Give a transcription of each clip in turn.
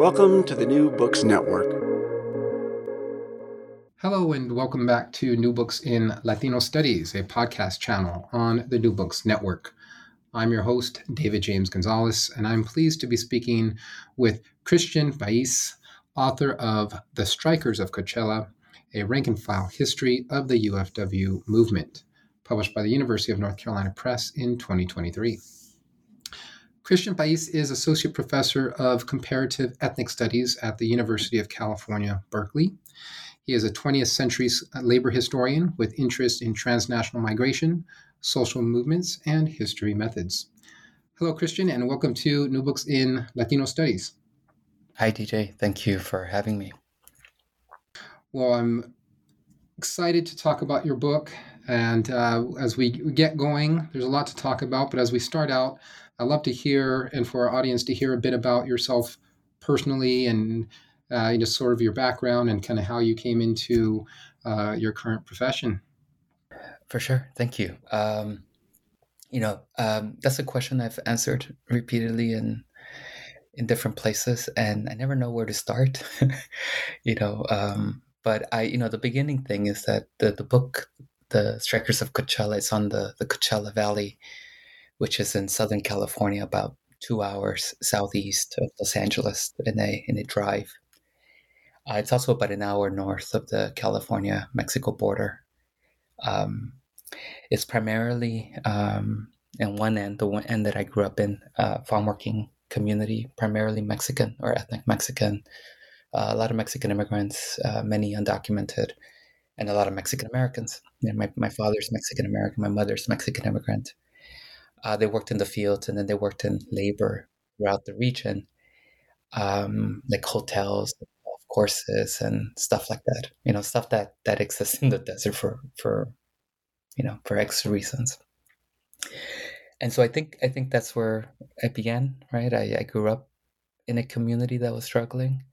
Welcome to the New Books Network. Hello, and welcome back to New Books in Latino Studies, a podcast channel on the New Books Network. I'm your host, David James Gonzalez, and I'm pleased to be speaking with Christian Paiz, author of The Strikers of Coachella, a rank and file history of the UFW movement, published by the University of North Carolina Press in 2023. Christian Paiz is Associate Professor of Comparative Ethnic Studies at the University of California, Berkeley. He is a 20th century labor historian with interest in transnational migration, social movements, and history methods. Hello, Christian, and welcome to New Books in Latino Studies. Hi, DJ. Thank you for having me. Well, I'm excited to talk about your book. And uh, as we get going, there's a lot to talk about. But as we start out, I'd love to hear, and for our audience to hear a bit about yourself personally and uh, know, sort of your background and kind of how you came into uh, your current profession. For sure. Thank you. Um, you know, um, that's a question I've answered repeatedly in in different places, and I never know where to start. you know, um, but I, you know, the beginning thing is that the the book, the Strikers of Coachella, is on the the Coachella Valley, which is in Southern California, about two hours southeast of Los Angeles in a in a drive. Uh, it's also about an hour north of the California Mexico border. Um, it's primarily um, in one end, the one end that I grew up in, uh, farm working community, primarily Mexican or ethnic Mexican. Uh, a lot of Mexican immigrants, uh, many undocumented, and a lot of Mexican Americans. You know, my, my father's Mexican American, my mother's Mexican immigrant. Uh, they worked in the fields and then they worked in labor throughout the region, um, like hotels, golf courses, and stuff like that. You know, stuff that that exists in the desert for for you know for X reasons. And so I think I think that's where I began. Right, I, I grew up in a community that was struggling.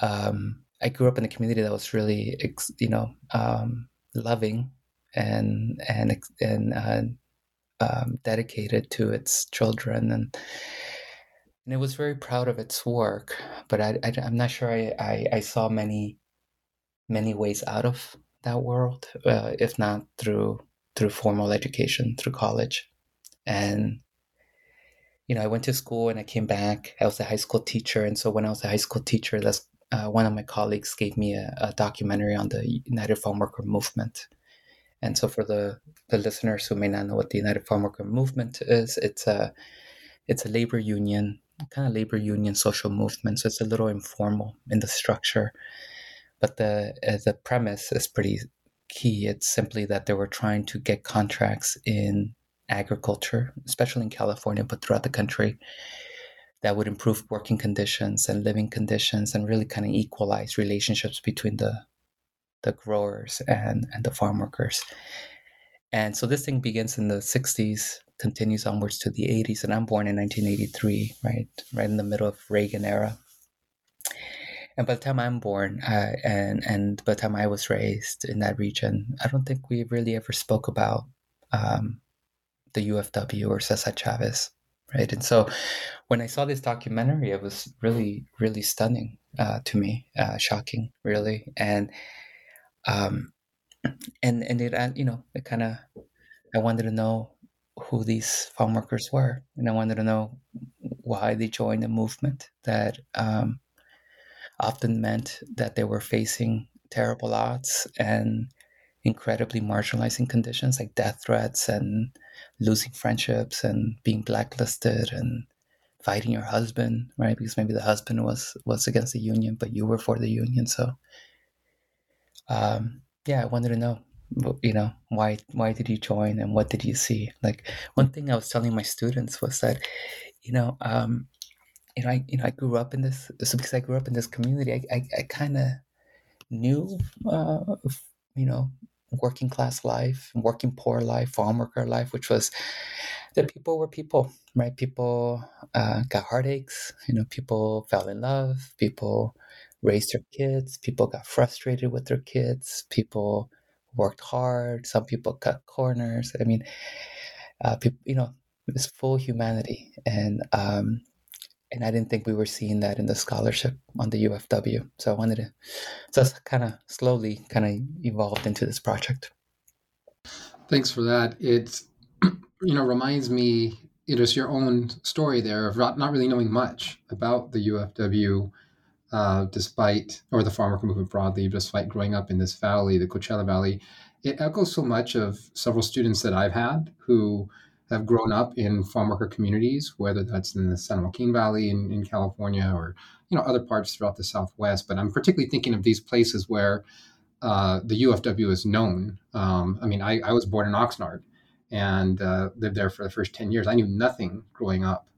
Um, I grew up in a community that was really, you know, um, loving and and and uh, um, dedicated to its children and and it was very proud of its work but I, am not sure I, I, I saw many many ways out of that world uh, if not through through formal education through college. And you know I went to school and I came back. I was a high school teacher and so when I was a high school teacher that's uh, one of my colleagues gave me a, a documentary on the United Farm Worker movement and so, for the, the listeners who may not know what the United Farm Worker Movement is, it's a it's a labor union, kind of labor union social movement. So it's a little informal in the structure, but the uh, the premise is pretty key. It's simply that they were trying to get contracts in agriculture, especially in California, but throughout the country, that would improve working conditions and living conditions and really kind of equalize relationships between the the growers and, and the farm workers. and so this thing begins in the 60s, continues onwards to the 80s, and I'm born in 1983, right, right in the middle of Reagan era. And by the time I'm born, uh, and and by the time I was raised in that region, I don't think we really ever spoke about um, the UFW or Cesar Chavez, right? And so, when I saw this documentary, it was really, really stunning uh, to me, uh, shocking, really, and um, and and it uh, you know it kind of I wanted to know who these farm workers were, and I wanted to know why they joined a movement that um, often meant that they were facing terrible odds and incredibly marginalizing conditions like death threats and losing friendships and being blacklisted and fighting your husband right? Because maybe the husband was was against the union but you were for the union. So um, yeah, I wanted to know, you know, why why did you join and what did you see? Like one thing I was telling my students was that, you know, um, you know, I you know I grew up in this so because I grew up in this community, I I, I kind of knew, uh, you know, working class life, working poor life, farm worker life, which was that people were people, right? People uh, got heartaches, you know, people fell in love, people raised their kids. People got frustrated with their kids. People worked hard. Some people cut corners. I mean, uh, people, you know, it's full humanity, and um, and I didn't think we were seeing that in the scholarship on the UFW. So I wanted to, so it's kind of slowly kind of evolved into this project. Thanks for that. It, you know, reminds me. It is your own story there of not really knowing much about the UFW uh, despite, or the farm worker movement broadly, despite growing up in this valley, the Coachella Valley, it echoes so much of several students that I've had who have grown up in farm worker communities, whether that's in the San Joaquin Valley in, in California or you know other parts throughout the Southwest. But I'm particularly thinking of these places where uh, the UFW is known. Um, I mean, I, I, was born in Oxnard and uh, lived there for the first 10 years. I knew nothing growing up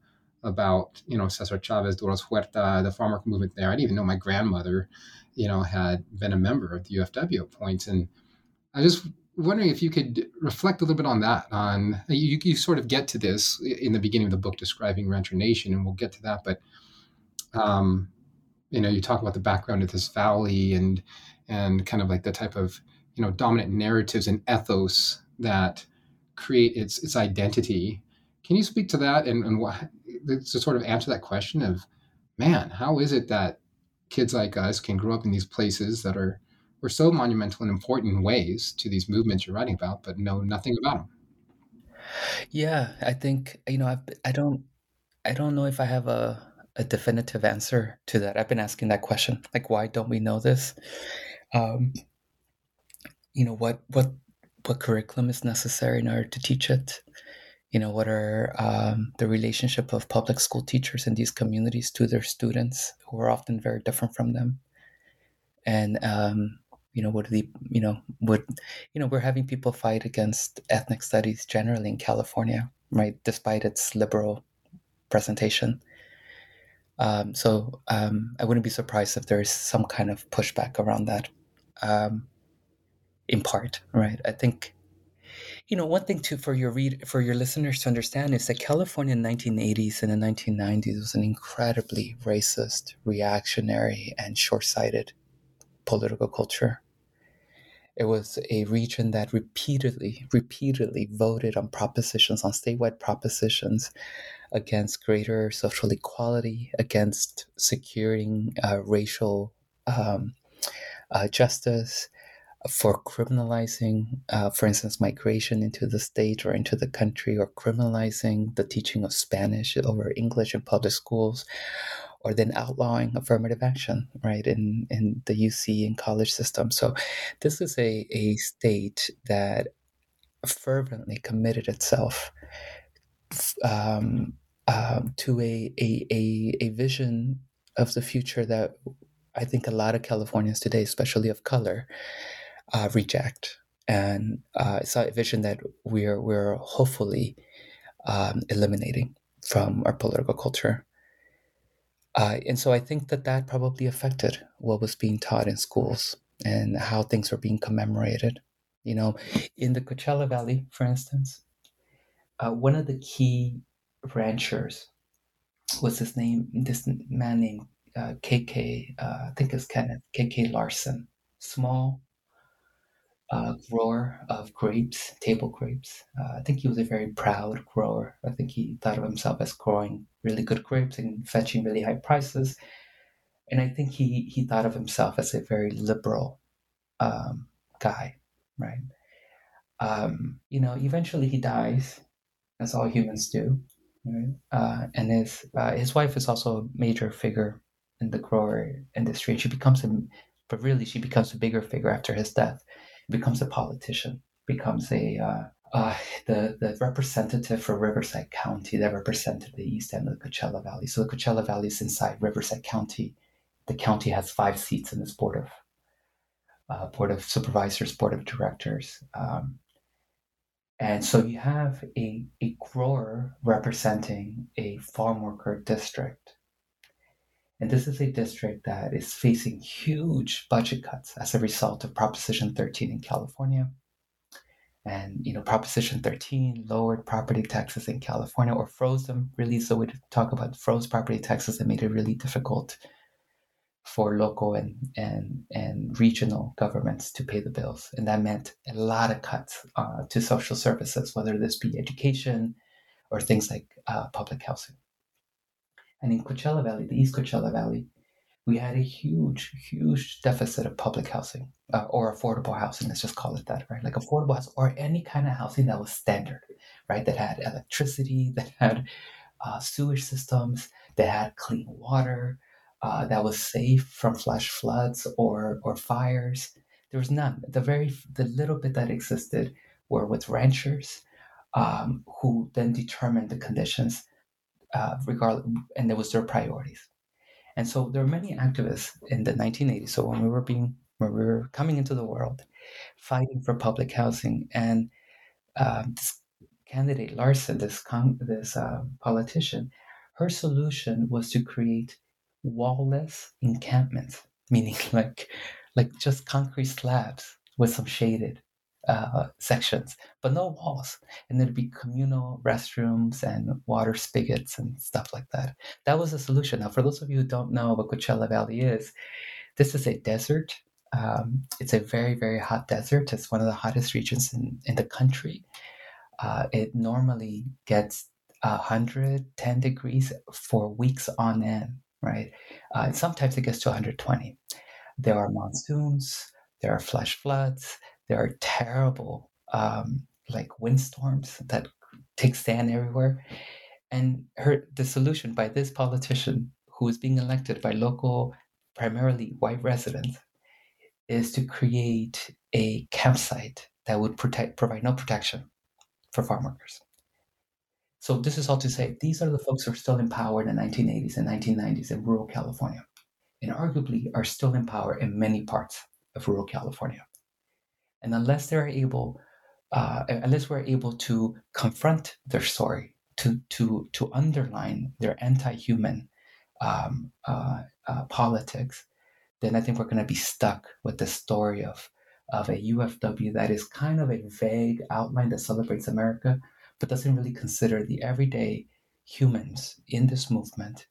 about you know Cesar Chavez, Dolores Huerta, the farmer movement there. I didn't even know my grandmother, you know, had been a member of the UFW at points. And I just wondering if you could reflect a little bit on that. On you, you sort of get to this in the beginning of the book describing Rancher Nation, and we'll get to that. But um, you know, you talk about the background of this valley and and kind of like the type of you know dominant narratives and ethos that create its its identity. Can you speak to that and, and what to sort of answer that question of, man, how is it that kids like us can grow up in these places that are were so monumental and important ways to these movements you're writing about, but know nothing about them? Yeah, I think you know I've, I don't I don't know if I have a a definitive answer to that. I've been asking that question, like why don't we know this? Um, you know what what what curriculum is necessary in order to teach it? You know what are um, the relationship of public school teachers in these communities to their students who are often very different from them. And um, you know what the you know would you know we're having people fight against ethnic studies generally in california right despite its liberal presentation. Um, so um, i wouldn't be surprised if there is some kind of pushback around that um, in part right? I think you know, one thing too for your read for your listeners to understand is that California in the 1980s and the 1990s was an incredibly racist, reactionary, and short-sighted political culture. It was a region that repeatedly, repeatedly voted on propositions, on statewide propositions against greater social equality, against securing uh, racial um, uh, justice, for criminalizing, uh, for instance, migration into the state or into the country, or criminalizing the teaching of Spanish over English in public schools, or then outlawing affirmative action, right, in, in the UC and college system. So this is a, a state that fervently committed itself um, um, to a, a, a, a vision of the future that I think a lot of Californians today, especially of color, uh, reject. And uh, it's a vision that we're, we're hopefully um, eliminating from our political culture. Uh, and so I think that that probably affected what was being taught in schools and how things were being commemorated. You know, in the Coachella Valley, for instance, uh, one of the key ranchers was his name, this man named uh, KK, uh, I think it's Kenneth, KK Larson. Small uh, grower of grapes, table grapes. Uh, I think he was a very proud grower. I think he thought of himself as growing really good grapes and fetching really high prices. And I think he, he thought of himself as a very liberal um, guy, right? Um, you know, eventually he dies, as all humans do. Right? Uh, and his uh, his wife is also a major figure in the grower industry. She becomes a, but really she becomes a bigger figure after his death. Becomes a politician. Becomes a uh, uh, the the representative for Riverside County that represented the east end of the Coachella Valley. So the Coachella Valley is inside Riverside County. The county has five seats in this board of uh, board of supervisors, board of directors. Um, and so you have a, a grower representing a farm worker district. And this is a district that is facing huge budget cuts as a result of Proposition 13 in California. And you know, Proposition 13 lowered property taxes in California or froze them. Really, so we talk about froze property taxes that made it really difficult for local and, and, and regional governments to pay the bills. And that meant a lot of cuts uh, to social services, whether this be education or things like uh, public housing. And in Coachella Valley, the East Coachella Valley, we had a huge, huge deficit of public housing uh, or affordable housing. Let's just call it that, right? Like affordable housing or any kind of housing that was standard, right? That had electricity, that had uh, sewage systems, that had clean water, uh, that was safe from flash floods or or fires. There was none. The very the little bit that existed were with ranchers, um, who then determined the conditions, uh, regardless, and it was their priorities. And so there were many activists in the 1980s. So when we were being when we were coming into the world, fighting for public housing, and uh, this candidate Larson, this con- this uh, politician, her solution was to create wallless encampments, meaning like like just concrete slabs with some shaded uh, sections, but no walls. And there'd be communal restrooms and water spigots and stuff like that. That was the solution. Now, for those of you who don't know what Coachella Valley is, this is a desert. Um, it's a very, very hot desert. It's one of the hottest regions in, in the country. Uh, it normally gets 110 degrees for weeks on end right? Uh, sometimes it gets to 120. There are monsoons, there are flash floods, there are terrible um, like windstorms that take sand everywhere. And her the solution by this politician who is being elected by local, primarily white residents, is to create a campsite that would protect provide no protection for farm workers. So this is all to say these are the folks who are still in power in the 1980s and 1990s in rural California, and arguably are still in power in many parts of rural California. And unless they're able, uh, unless we're able to confront their story, to to to underline their anti-human um, uh, uh, politics, then I think we're going to be stuck with the story of of a UFW that is kind of a vague outline that celebrates America, but doesn't really consider the everyday humans in this movement,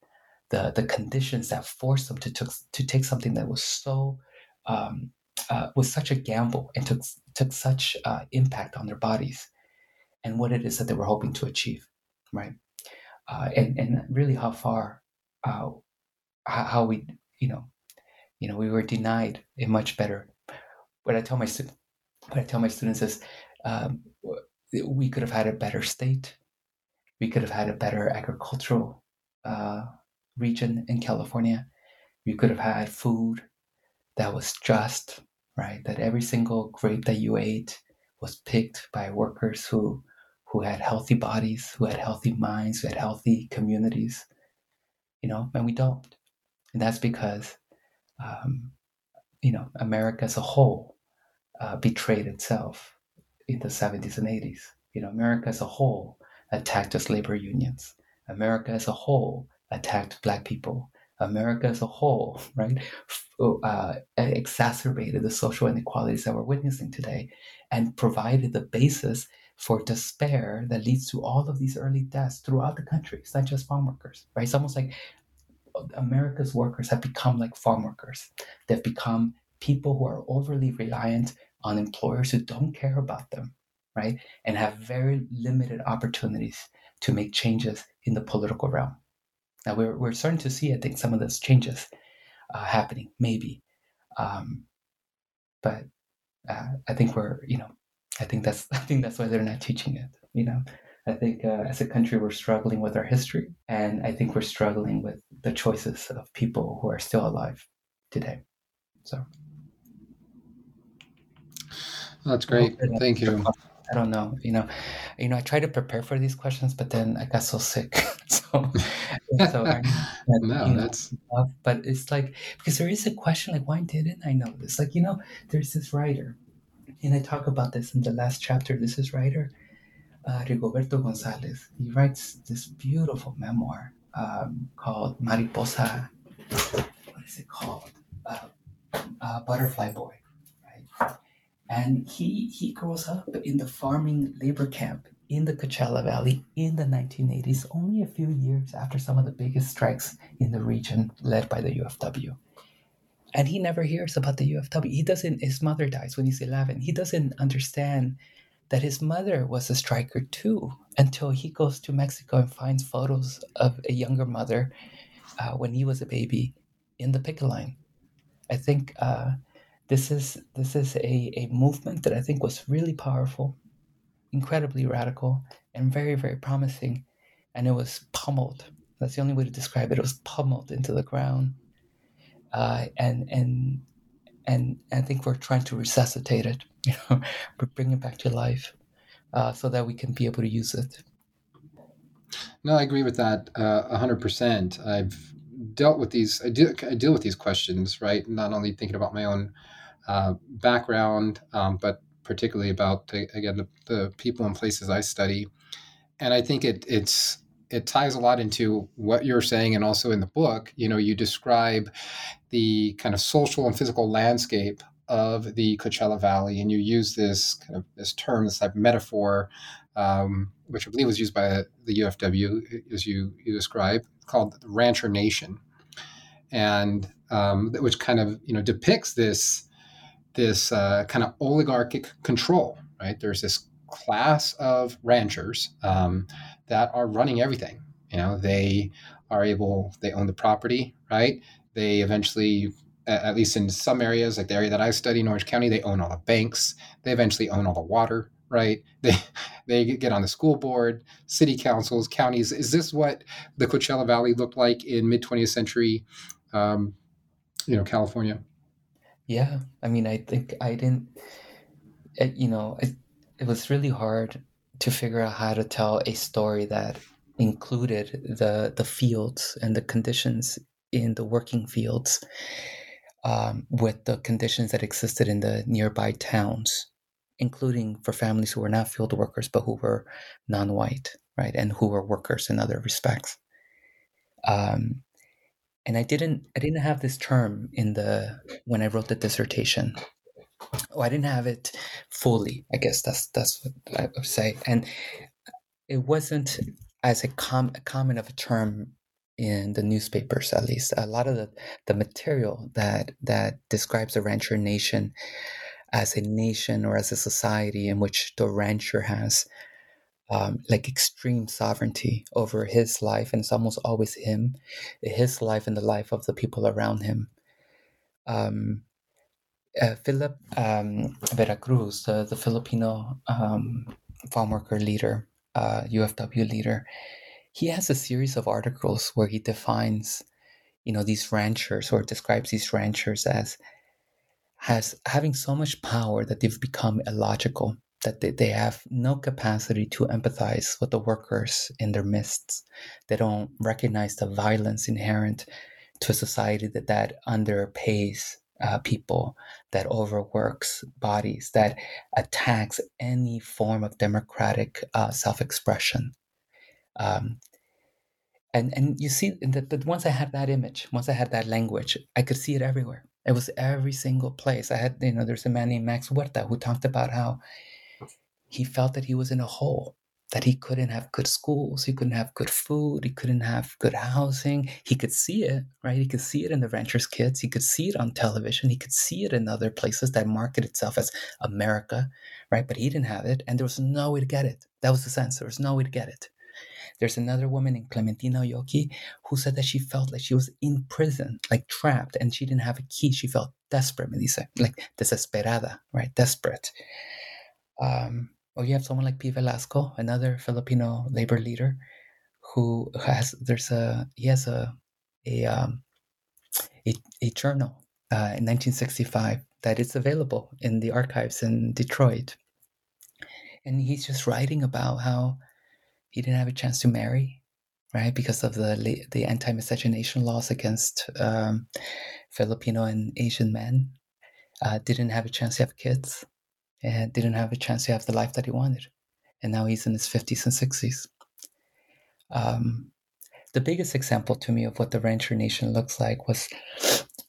the the conditions that forced them to to take something that was so um, uh, was such a gamble and took took such uh, impact on their bodies, and what it is that they were hoping to achieve, right? Uh, and and really how far uh, how, how we you know you know we were denied a much better. What I tell my students, what I tell my students is. Um, we could have had a better state. We could have had a better agricultural uh, region in California. We could have had food that was just, right? That every single grape that you ate was picked by workers who who had healthy bodies, who had healthy minds, who had healthy communities. You know, and we don't, and that's because, um, you know, America as a whole uh, betrayed itself in the 70s and 80s. You know, America as a whole attacked its labor unions. America as a whole attacked black people. America as a whole, right, uh, exacerbated the social inequalities that we're witnessing today. and provided the basis for despair that leads to all of these early deaths throughout the country. It's not just farm workers, right? It's almost like America's workers have become like farm workers. They've become people who are overly reliant on employers who don't care about them, right? And have very limited opportunities to make changes in the political realm. Now we're, we're starting to see, I think, some of those changes uh, happening, maybe. Um, but uh, I think we're, you know, I think that's I think that's why they're not teaching it. You know, I think uh, as a country we're struggling with our history, and I think we're struggling with the choices of people who are still alive today. So that's great. Thank you. I don't know. You know, you know. I tried to prepare for these questions, but then I got so sick. so, so I, no, know, that's. But it's like because there is a question like, why didn't I know this? Like, you know, there's this writer, and I talk about this in the last chapter. This is writer uh, Rigoberto Gonzalez. He writes this beautiful memoir um, called Mariposa. What is it called? Uh, uh, Butterfly Boy? And he he grows up in the farming labor camp in the Coachella Valley in the 1980s, only a few years after some of the biggest strikes in the region led by the UFW. And he never hears about the UFW. He doesn't, his mother dies when he's 11. He doesn't understand that his mother was a striker too until he goes to Mexico and finds photos of a younger mother uh, when he was a baby in the picket line. I think uh, this is this is a, a movement that I think was really powerful, incredibly radical, and very very promising, and it was pummeled. That's the only way to describe it. It was pummeled into the ground, uh, and and and I think we're trying to resuscitate it you know, bring it back to life uh, so that we can be able to use it. No, I agree with that uh, 100%. I've dealt with these, I, I deal with these questions, right? Not only thinking about my own uh, background, um, but particularly about, the, again, the, the people and places I study. And I think it, it's, it ties a lot into what you're saying and also in the book you know you describe the kind of social and physical landscape of the Coachella Valley, and you use this kind of this term, this type of metaphor, um, which I believe was used by the UFW, as you you describe, called Rancher Nation, and um, which kind of you know depicts this this uh, kind of oligarchic control. Right, there's this class of ranchers um, that are running everything. You know, they are able, they own the property, right? They eventually at least in some areas, like the area that I study in Orange County, they own all the banks. They eventually own all the water, right? They they get on the school board, city councils, counties. Is this what the Coachella Valley looked like in mid 20th century, um, you know, California? Yeah, I mean, I think I didn't. It, you know, it, it was really hard to figure out how to tell a story that included the the fields and the conditions in the working fields um, with the conditions that existed in the nearby towns, including for families who were not field workers but who were non-white, right, and who were workers in other respects. Um, and I didn't I didn't have this term in the when I wrote the dissertation. Oh, I didn't have it fully. I guess that's that's what I would say, and it wasn't as a, com- a common of a term in the newspapers at least a lot of the, the material that that describes the rancher nation as a nation or as a society in which the rancher has um, like extreme sovereignty over his life and it's almost always him his life and the life of the people around him. Um, uh, philip um, Vera Cruz the, the filipino um, farm worker leader uh, ufw leader he has a series of articles where he defines, you know, these ranchers or describes these ranchers as has having so much power that they've become illogical, that they, they have no capacity to empathize with the workers in their midst. They don't recognize the violence inherent to a society that, that underpays uh, people, that overworks bodies, that attacks any form of democratic uh, self expression. Um, and and you see that, that once I had that image, once I had that language, I could see it everywhere. It was every single place. I had, you know, there's a man named Max Huerta who talked about how he felt that he was in a hole, that he couldn't have good schools, he couldn't have good food, he couldn't have good housing. He could see it, right? He could see it in the ranchers' kids, he could see it on television, he could see it in other places that market itself as America, right? But he didn't have it, and there was no way to get it. That was the sense. There was no way to get it. There's another woman in Clementina Yoki who said that she felt like she was in prison, like trapped, and she didn't have a key. She felt desperate, me dice, like desesperada, right? Desperate. Um, or you have someone like P. Velasco, another Filipino labor leader, who has there's a he has a a um, a, a journal uh, in 1965 that is available in the archives in Detroit, and he's just writing about how he didn't have a chance to marry, right, because of the the anti miscegenation laws against um, Filipino and Asian men. Uh, didn't have a chance to have kids, and didn't have a chance to have the life that he wanted. And now he's in his fifties and sixties. Um, the biggest example to me of what the rancher nation looks like was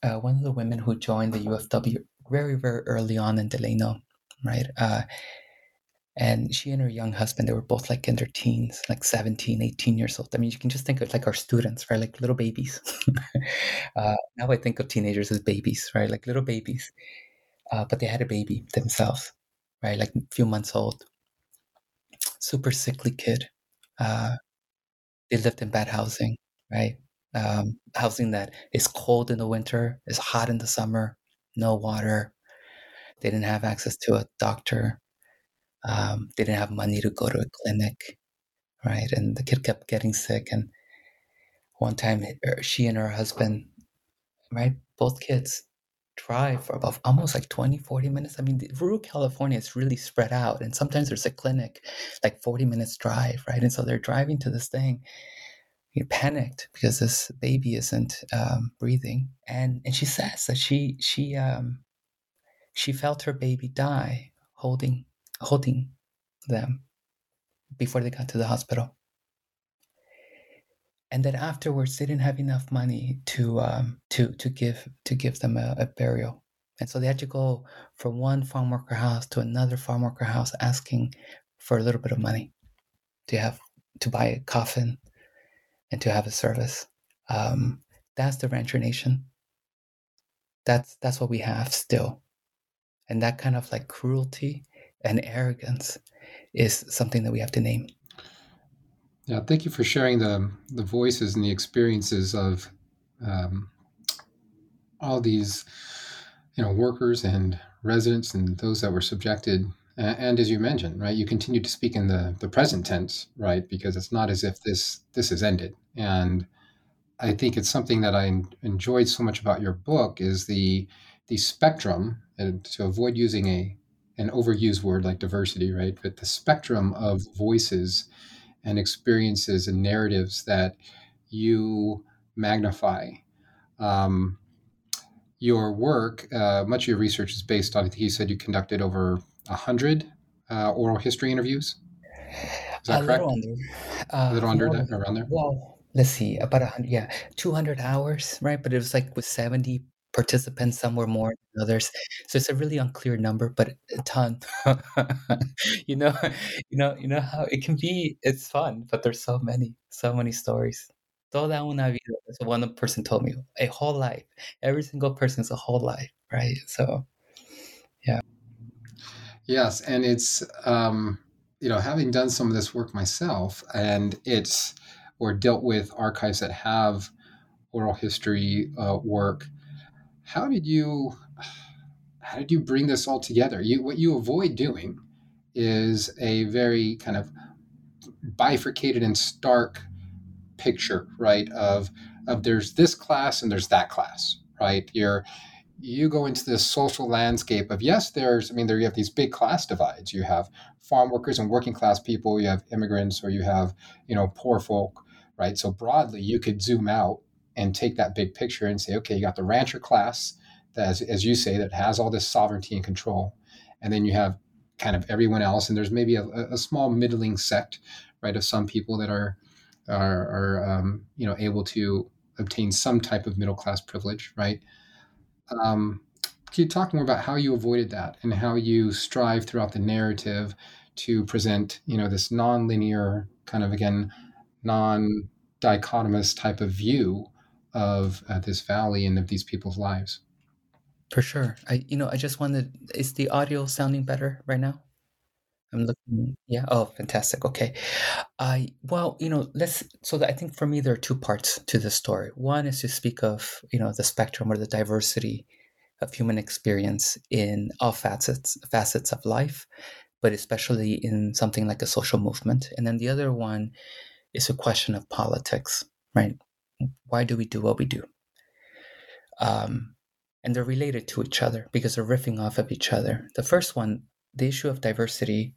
uh, one of the women who joined the UFW very, very early on in Delano, right? Uh, and she and her young husband, they were both like in their teens, like 17, 18 years old. I mean, you can just think of like our students, right? Like little babies. uh, now I think of teenagers as babies, right? Like little babies. Uh, but they had a baby themselves, right? Like a few months old. Super sickly kid. Uh, they lived in bad housing, right? Um, housing that is cold in the winter, is hot in the summer, no water. They didn't have access to a doctor um, they didn't have money to go to a clinic, right? And the kid kept getting sick. And one time, er, she and her husband, right, both kids, drive for about almost like 20, 40 minutes. I mean, rural California is really spread out. And sometimes there's a clinic like 40 minutes drive, right? And so they're driving to this thing. You panicked because this baby isn't um, breathing, and and she says that she she um, she felt her baby die holding holding them before they got to the hospital. And that afterwards they didn't have enough money to um, to to give to give them a, a burial, and so they had to go from one farm worker house to another farm worker house asking for a little bit of money to have to buy a coffin and to have a service. Um, that's the rancher nation. That's that's what we have still, and that kind of like cruelty and arrogance is something that we have to name. Yeah, thank you for sharing the the voices and the experiences of um, all these, you know, workers and residents and those that were subjected. And, and as you mentioned, right, you continue to speak in the the present tense, right, because it's not as if this this has ended. And I think it's something that I enjoyed so much about your book is the the spectrum, and to avoid using a an overused word like diversity, right? But the spectrum of voices and experiences and narratives that you magnify. Um, your work, uh, much of your research is based on, I think you said you conducted over 100 uh, oral history interviews. Is that a correct? Little under, uh, a little under that, around there? Well, let's see, about 100, yeah, 200 hours, right? But it was like with 70 participants, some were more than others. So it's a really unclear number, but a ton. you know, you know, you know how it can be. It's fun, but there's so many, so many stories. Toda una vida. One person told me. A whole life. Every single person is a whole life, right? So, yeah. Yes, and it's um, you know having done some of this work myself, and it's or dealt with archives that have oral history uh, work how did you how did you bring this all together? You what you avoid doing is a very kind of bifurcated and stark picture, right? Of of there's this class and there's that class, right? You're you go into this social landscape of yes, there's I mean there you have these big class divides. You have farm workers and working class people, you have immigrants, or you have, you know, poor folk, right? So broadly you could zoom out and take that big picture and say, okay, you got the rancher class, that, as, as you say, that has all this sovereignty and control. And then you have kind of everyone else. And there's maybe a, a small middling sect, right, of some people that are, are, are um, you know, able to obtain some type of middle class privilege, right? Um, can you talk more about how you avoided that and how you strive throughout the narrative to present, you know, this non-linear kind of again non-dichotomous type of view of uh, this valley and of these people's lives? For sure. I you know I just wanted. Is the audio sounding better right now? I'm looking. Yeah. Oh, fantastic. Okay. I well, you know, let's. So I think for me there are two parts to the story. One is to speak of you know the spectrum or the diversity of human experience in all facets facets of life, but especially in something like a social movement. And then the other one is a question of politics, right? Why do we do what we do? Um, and they're related to each other because they're riffing off of each other. The first one, the issue of diversity,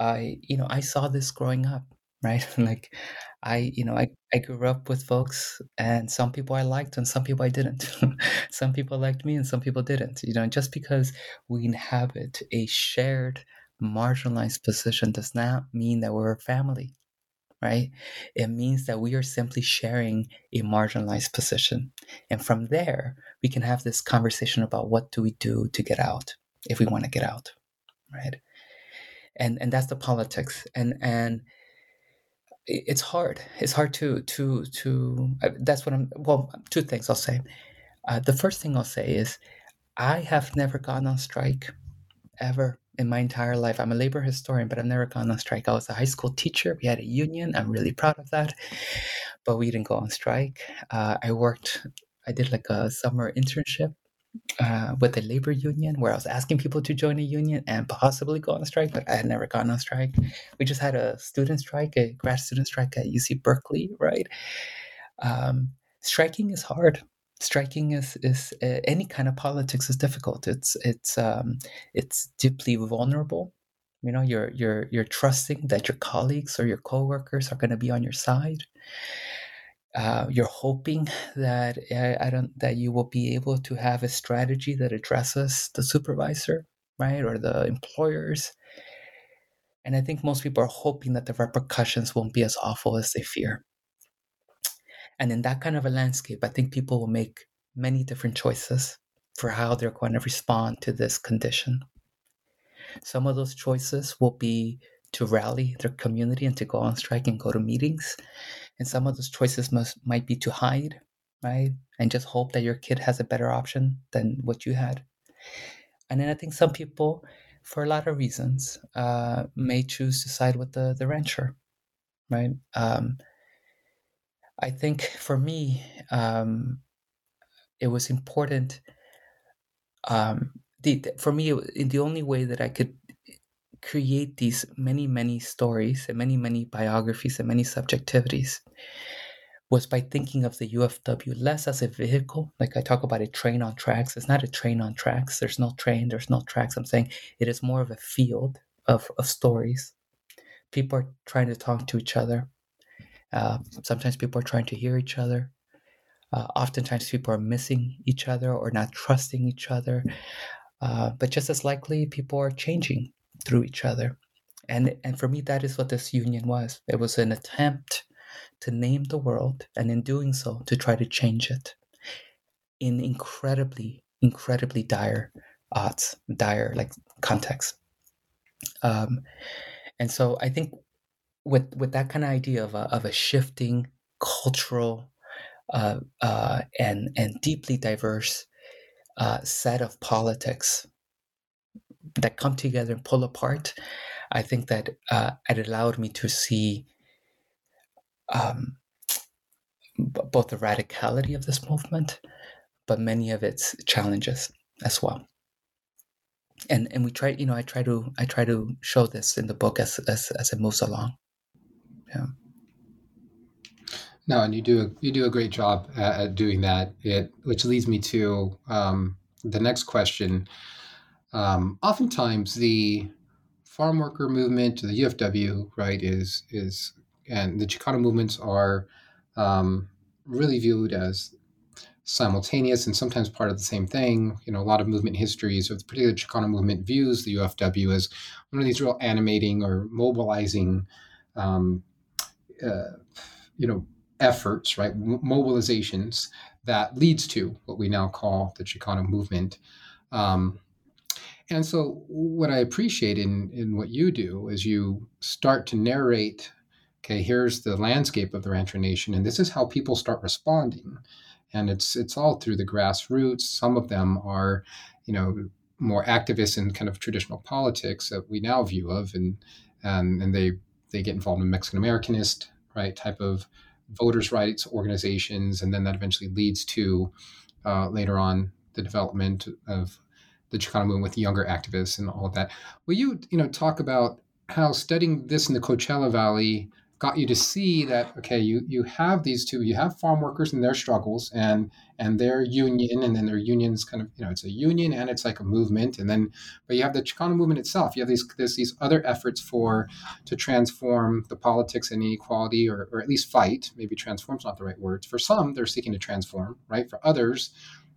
I you know I saw this growing up, right? like I you know I, I grew up with folks and some people I liked and some people I didn't. some people liked me and some people didn't. You know, just because we inhabit a shared marginalized position does not mean that we're a family right? It means that we are simply sharing a marginalized position. And from there, we can have this conversation about what do we do to get out if we want to get out, right? And and that's the politics. And and it's hard. It's hard to to to. That's what I'm. Well, two things I'll say. Uh, the first thing I'll say is, I have never gone on strike, ever in my entire life. I'm a labor historian, but I've never gone on strike. I was a high school teacher. We had a union. I'm really proud of that. But we didn't go on strike. Uh, I worked, I did like a summer internship uh, with the labor union where I was asking people to join a union and possibly go on strike, but I had never gone on strike. We just had a student strike, a grad student strike at UC Berkeley, right? Um, striking is hard striking is is uh, any kind of politics is difficult. It's it's um, it's deeply vulnerable. You know, you're you're you're trusting that your colleagues or your coworkers are going to be on your side. Uh, you're hoping that uh, I don't that you will be able to have a strategy that addresses the supervisor, right, or the employers. And I think most people are hoping that the repercussions won't be as awful as they fear. And in that kind of a landscape, I think people will make many different choices for how they're going to respond to this condition. Some of those choices will be to rally their community and to go on strike and go to meetings. And some of those choices must might be to hide, right? And just hope that your kid has a better option than what you had. And then I think some people, for a lot of reasons, uh, may choose to side with the, the rancher, right? Um, I think for me, um, it was important. Um, the, for me, it, the only way that I could create these many, many stories and many, many biographies and many subjectivities was by thinking of the UFW less as a vehicle. Like I talk about a train on tracks. It's not a train on tracks. There's no train, there's no tracks. I'm saying it is more of a field of, of stories. People are trying to talk to each other. Uh, sometimes people are trying to hear each other. Uh, oftentimes people are missing each other or not trusting each other. Uh, but just as likely, people are changing through each other. And, and for me, that is what this union was. It was an attempt to name the world, and in doing so, to try to change it in incredibly, incredibly dire odds, dire like context. Um, and so I think with with that kind of idea of a, of a shifting cultural uh, uh, and and deeply diverse uh, set of politics that come together and pull apart, I think that uh, it allowed me to see um, b- both the radicality of this movement, but many of its challenges as well. And and we try you know i try to i try to show this in the book as as, as it moves along yeah. No and you do a, you do a great job at, at doing that. It which leads me to um, the next question. Um, oftentimes the farm worker movement the ufw right is is and the chicano movements are um, really viewed as simultaneous and sometimes part of the same thing. You know, a lot of movement histories, or the particular Chicano movement, views the UFW as one of these real animating or mobilizing um, uh, you know efforts right mobilizations that leads to what we now call the Chicano movement. Um, and so, what I appreciate in, in what you do is you start to narrate okay, here's the landscape of the Rancher Nation, and this is how people start responding. And it's it's all through the grassroots. Some of them are, you know, more activists in kind of traditional politics that we now view of, and and, and they they get involved in Mexican Americanist right type of voters' rights organizations, and then that eventually leads to uh, later on the development of the Chicano movement with younger activists and all of that. Will you you know talk about how studying this in the Coachella Valley got you to see that okay you you have these two you have farm workers and their struggles and and their union and then their unions kind of you know it's a union and it's like a movement and then but you have the Chicano movement itself. You have these there's these other efforts for to transform the politics and inequality or, or at least fight maybe transform is not the right words. For some they're seeking to transform right? For others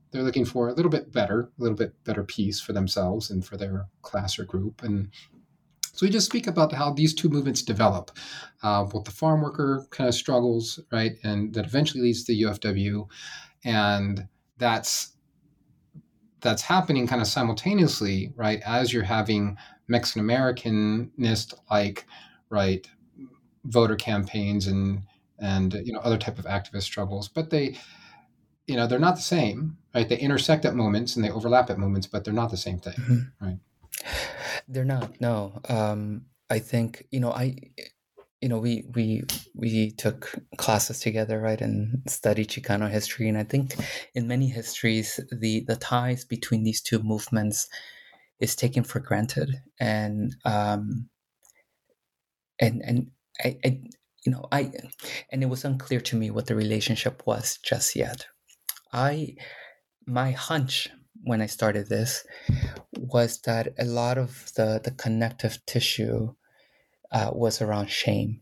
they're looking for a little bit better a little bit better peace for themselves and for their class or group and so we just speak about how these two movements develop, uh, both the farm worker kind of struggles, right, and that eventually leads to the UFW, and that's that's happening kind of simultaneously, right, as you're having Mexican Americanist like, right, voter campaigns and and you know other type of activist struggles, but they you know they're not the same right they intersect at moments and they overlap at moments but they're not the same thing mm-hmm. right they're not. No. Um, I think you know I you know we we we took classes together right and studied chicano history and i think in many histories the the ties between these two movements is taken for granted and um and and I, I you know i and it was unclear to me what the relationship was just yet i my hunch when I started this was that a lot of the, the connective tissue uh, was around shame.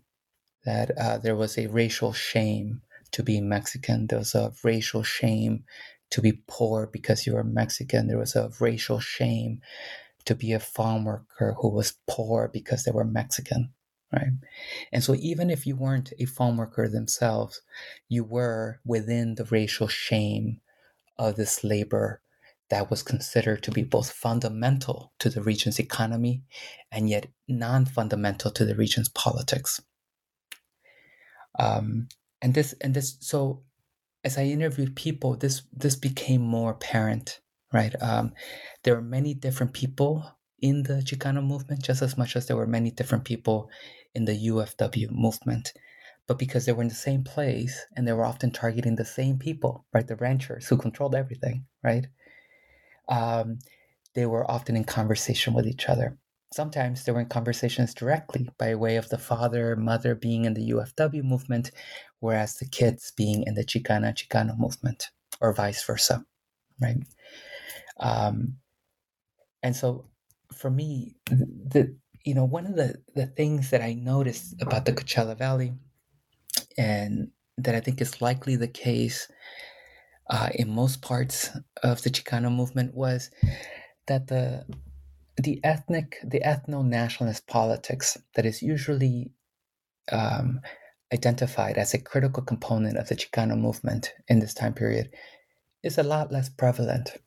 That uh, there was a racial shame to be Mexican. There was a racial shame to be poor because you were Mexican. There was a racial shame to be a farm worker who was poor because they were Mexican, right? And so even if you weren't a farm worker themselves, you were within the racial shame of this labor that was considered to be both fundamental to the region's economy and yet non fundamental to the region's politics. Um, and this and this so as I interviewed people, this this became more apparent, right? Um, there were many different people in the Chicano movement, just as much as there were many different people in the UFW movement. But because they were in the same place and they were often targeting the same people, right? The ranchers who controlled everything, right? Um, they were often in conversation with each other. Sometimes they were in conversations directly by way of the father, mother being in the UFW movement, whereas the kids being in the Chicana Chicano movement, or vice versa, right? Um, and so, for me, the you know one of the the things that I noticed about the Coachella Valley, and that I think is likely the case uh, in most parts of the Chicano movement was that the the ethnic, the ethno-nationalist politics that is usually um, identified as a critical component of the Chicano movement in this time period is a lot less prevalent.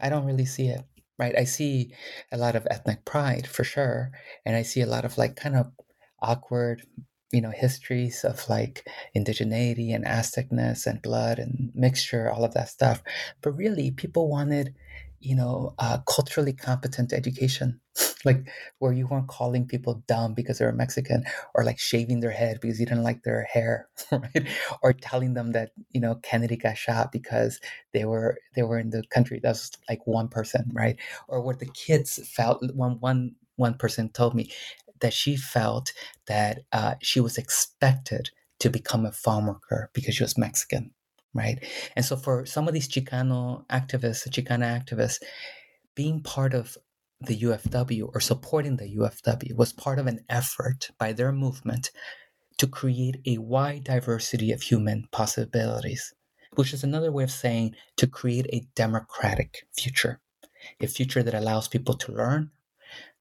I don't really see it, right? I see a lot of ethnic pride for sure, and I see a lot of like kind of awkward you know histories of like indigeneity and aztecness and blood and mixture all of that stuff. But really people wanted you know culturally competent education. Like where you weren't calling people dumb because they were mexican or like shaving their head because you didn't like their hair right? Or telling them that you know kennedy got shot because they were they were in the country that's like one person right? Or what the kids felt one one one person told me that she felt that uh, she was expected to become a farm worker because she was Mexican, right? And so for some of these Chicano activists, Chicana activists, being part of the UFW or supporting the UFW was part of an effort by their movement to create a wide diversity of human possibilities, which is another way of saying to create a democratic future, a future that allows people to learn,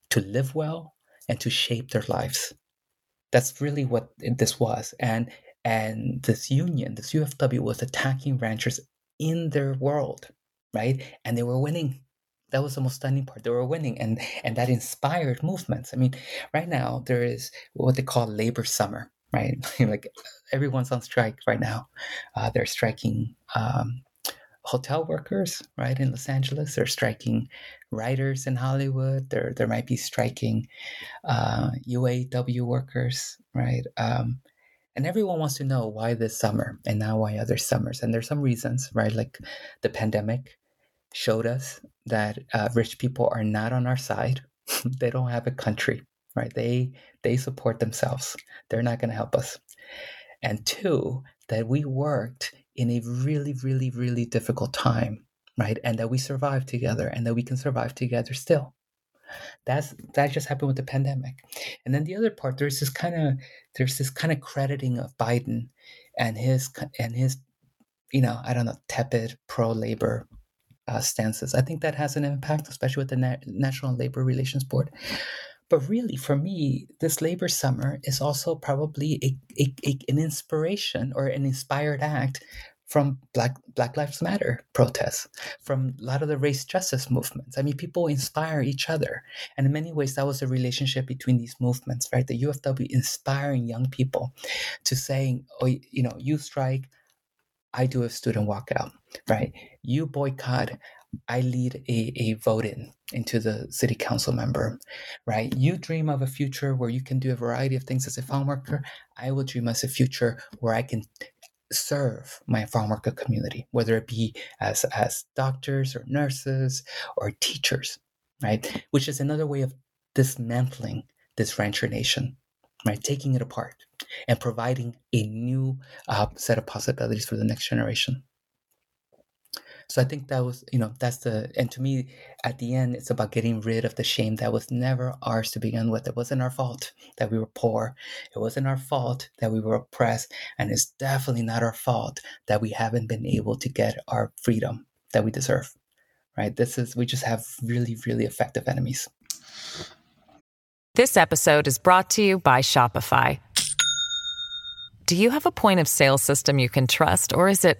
to live well, and to shape their lives. That's really what this was. And and this union, this UFW was attacking ranchers in their world, right? And they were winning. That was the most stunning part. They were winning, and and that inspired movements. I mean, right now there is what they call labor summer, right? like everyone's on strike right now. Uh, they're striking um, hotel workers, right, in Los Angeles. They're striking writers in Hollywood. There, there might be striking uh, UAW workers, right? Um, and everyone wants to know why this summer and now why other summers. And there's some reasons, right? Like the pandemic showed us that uh, rich people are not on our side. they don't have a country, right? They they support themselves. They're not going to help us. And two, that we worked in a really, really, really difficult time, right? And that we survived together, and that we can survive together still. That's that just happened with the pandemic. And then the other part, there's this kind of there's this kind of crediting of Biden and his and his, you know, I don't know, tepid pro labor uh, stances. I think that has an impact, especially with the Na- National Labor Relations Board. But really, for me, this labor summer is also probably a, a, a, an inspiration or an inspired act from Black Black Lives Matter protests, from a lot of the race justice movements. I mean, people inspire each other, and in many ways, that was a relationship between these movements, right? The UFW inspiring young people to saying, "Oh, you know, you strike, I do a student walkout, right? You boycott, I lead a, a vote in into the city council member, right? You dream of a future where you can do a variety of things as a farm worker. I will dream as a future where I can serve my farm worker community, whether it be as, as doctors or nurses or teachers, right? Which is another way of dismantling this rancher nation, right? Taking it apart and providing a new uh, set of possibilities for the next generation. So I think that was, you know, that's the, and to me, at the end, it's about getting rid of the shame that was never ours to begin with. It wasn't our fault that we were poor. It wasn't our fault that we were oppressed. And it's definitely not our fault that we haven't been able to get our freedom that we deserve, right? This is, we just have really, really effective enemies. This episode is brought to you by Shopify. Do you have a point of sale system you can trust, or is it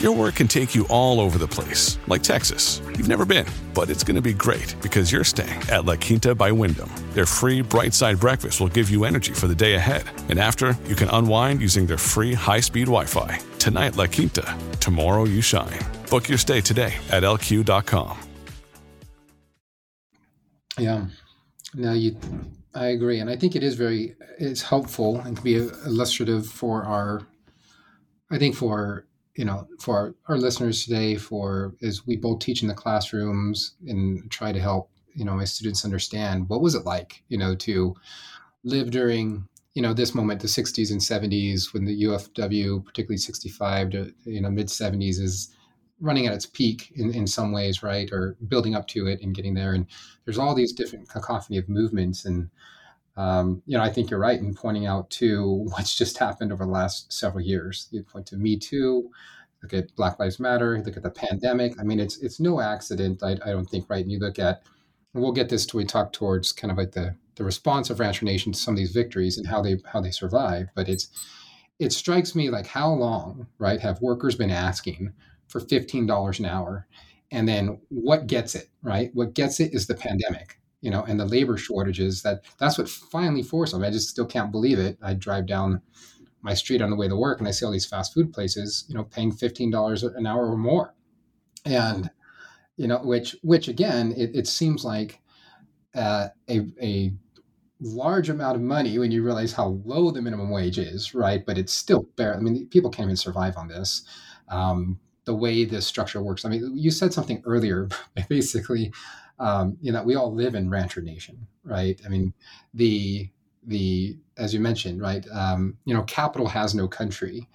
Your work can take you all over the place, like Texas. You've never been, but it's going to be great because you're staying at La Quinta by Wyndham. Their free bright side breakfast will give you energy for the day ahead. And after, you can unwind using their free high speed Wi Fi. Tonight, La Quinta. Tomorrow, you shine. Book your stay today at lq.com. Yeah. Now you I agree, and I think it is very it's helpful and can be illustrative for our. I think for you know for our, listeners today, for as we both teach in the classrooms and try to help you know my students understand what was it like you know to live during you know this moment the 60s and 70s when the ufw particularly 65 to you know mid 70s is running at its peak in, in some ways, right? Or building up to it and getting there. And there's all these different cacophony of movements. And, um, you know, I think you're right in pointing out to what's just happened over the last several years. You point to Me Too, look at Black Lives Matter, look at the pandemic. I mean, it's it's no accident, I, I don't think, right? And you look at, and we'll get this to we talk towards kind of like the the response of Rancher Nation to some of these victories and how they how they survive. But it's it strikes me like how long, right, have workers been asking for $15 an hour. And then what gets it, right? What gets it is the pandemic, you know, and the labor shortages that that's what finally forced them. I just still can't believe it. I drive down my street on the way to work and I see all these fast food places, you know, paying $15 an hour or more. And, you know, which, which again, it, it seems like uh, a, a large amount of money when you realize how low the minimum wage is, right? But it's still bare. I mean, people can't even survive on this. Um, the way this structure works. I mean, you said something earlier, basically, um, you know, we all live in rancher nation, right? I mean, the the as you mentioned, right? Um, you know, capital has no country.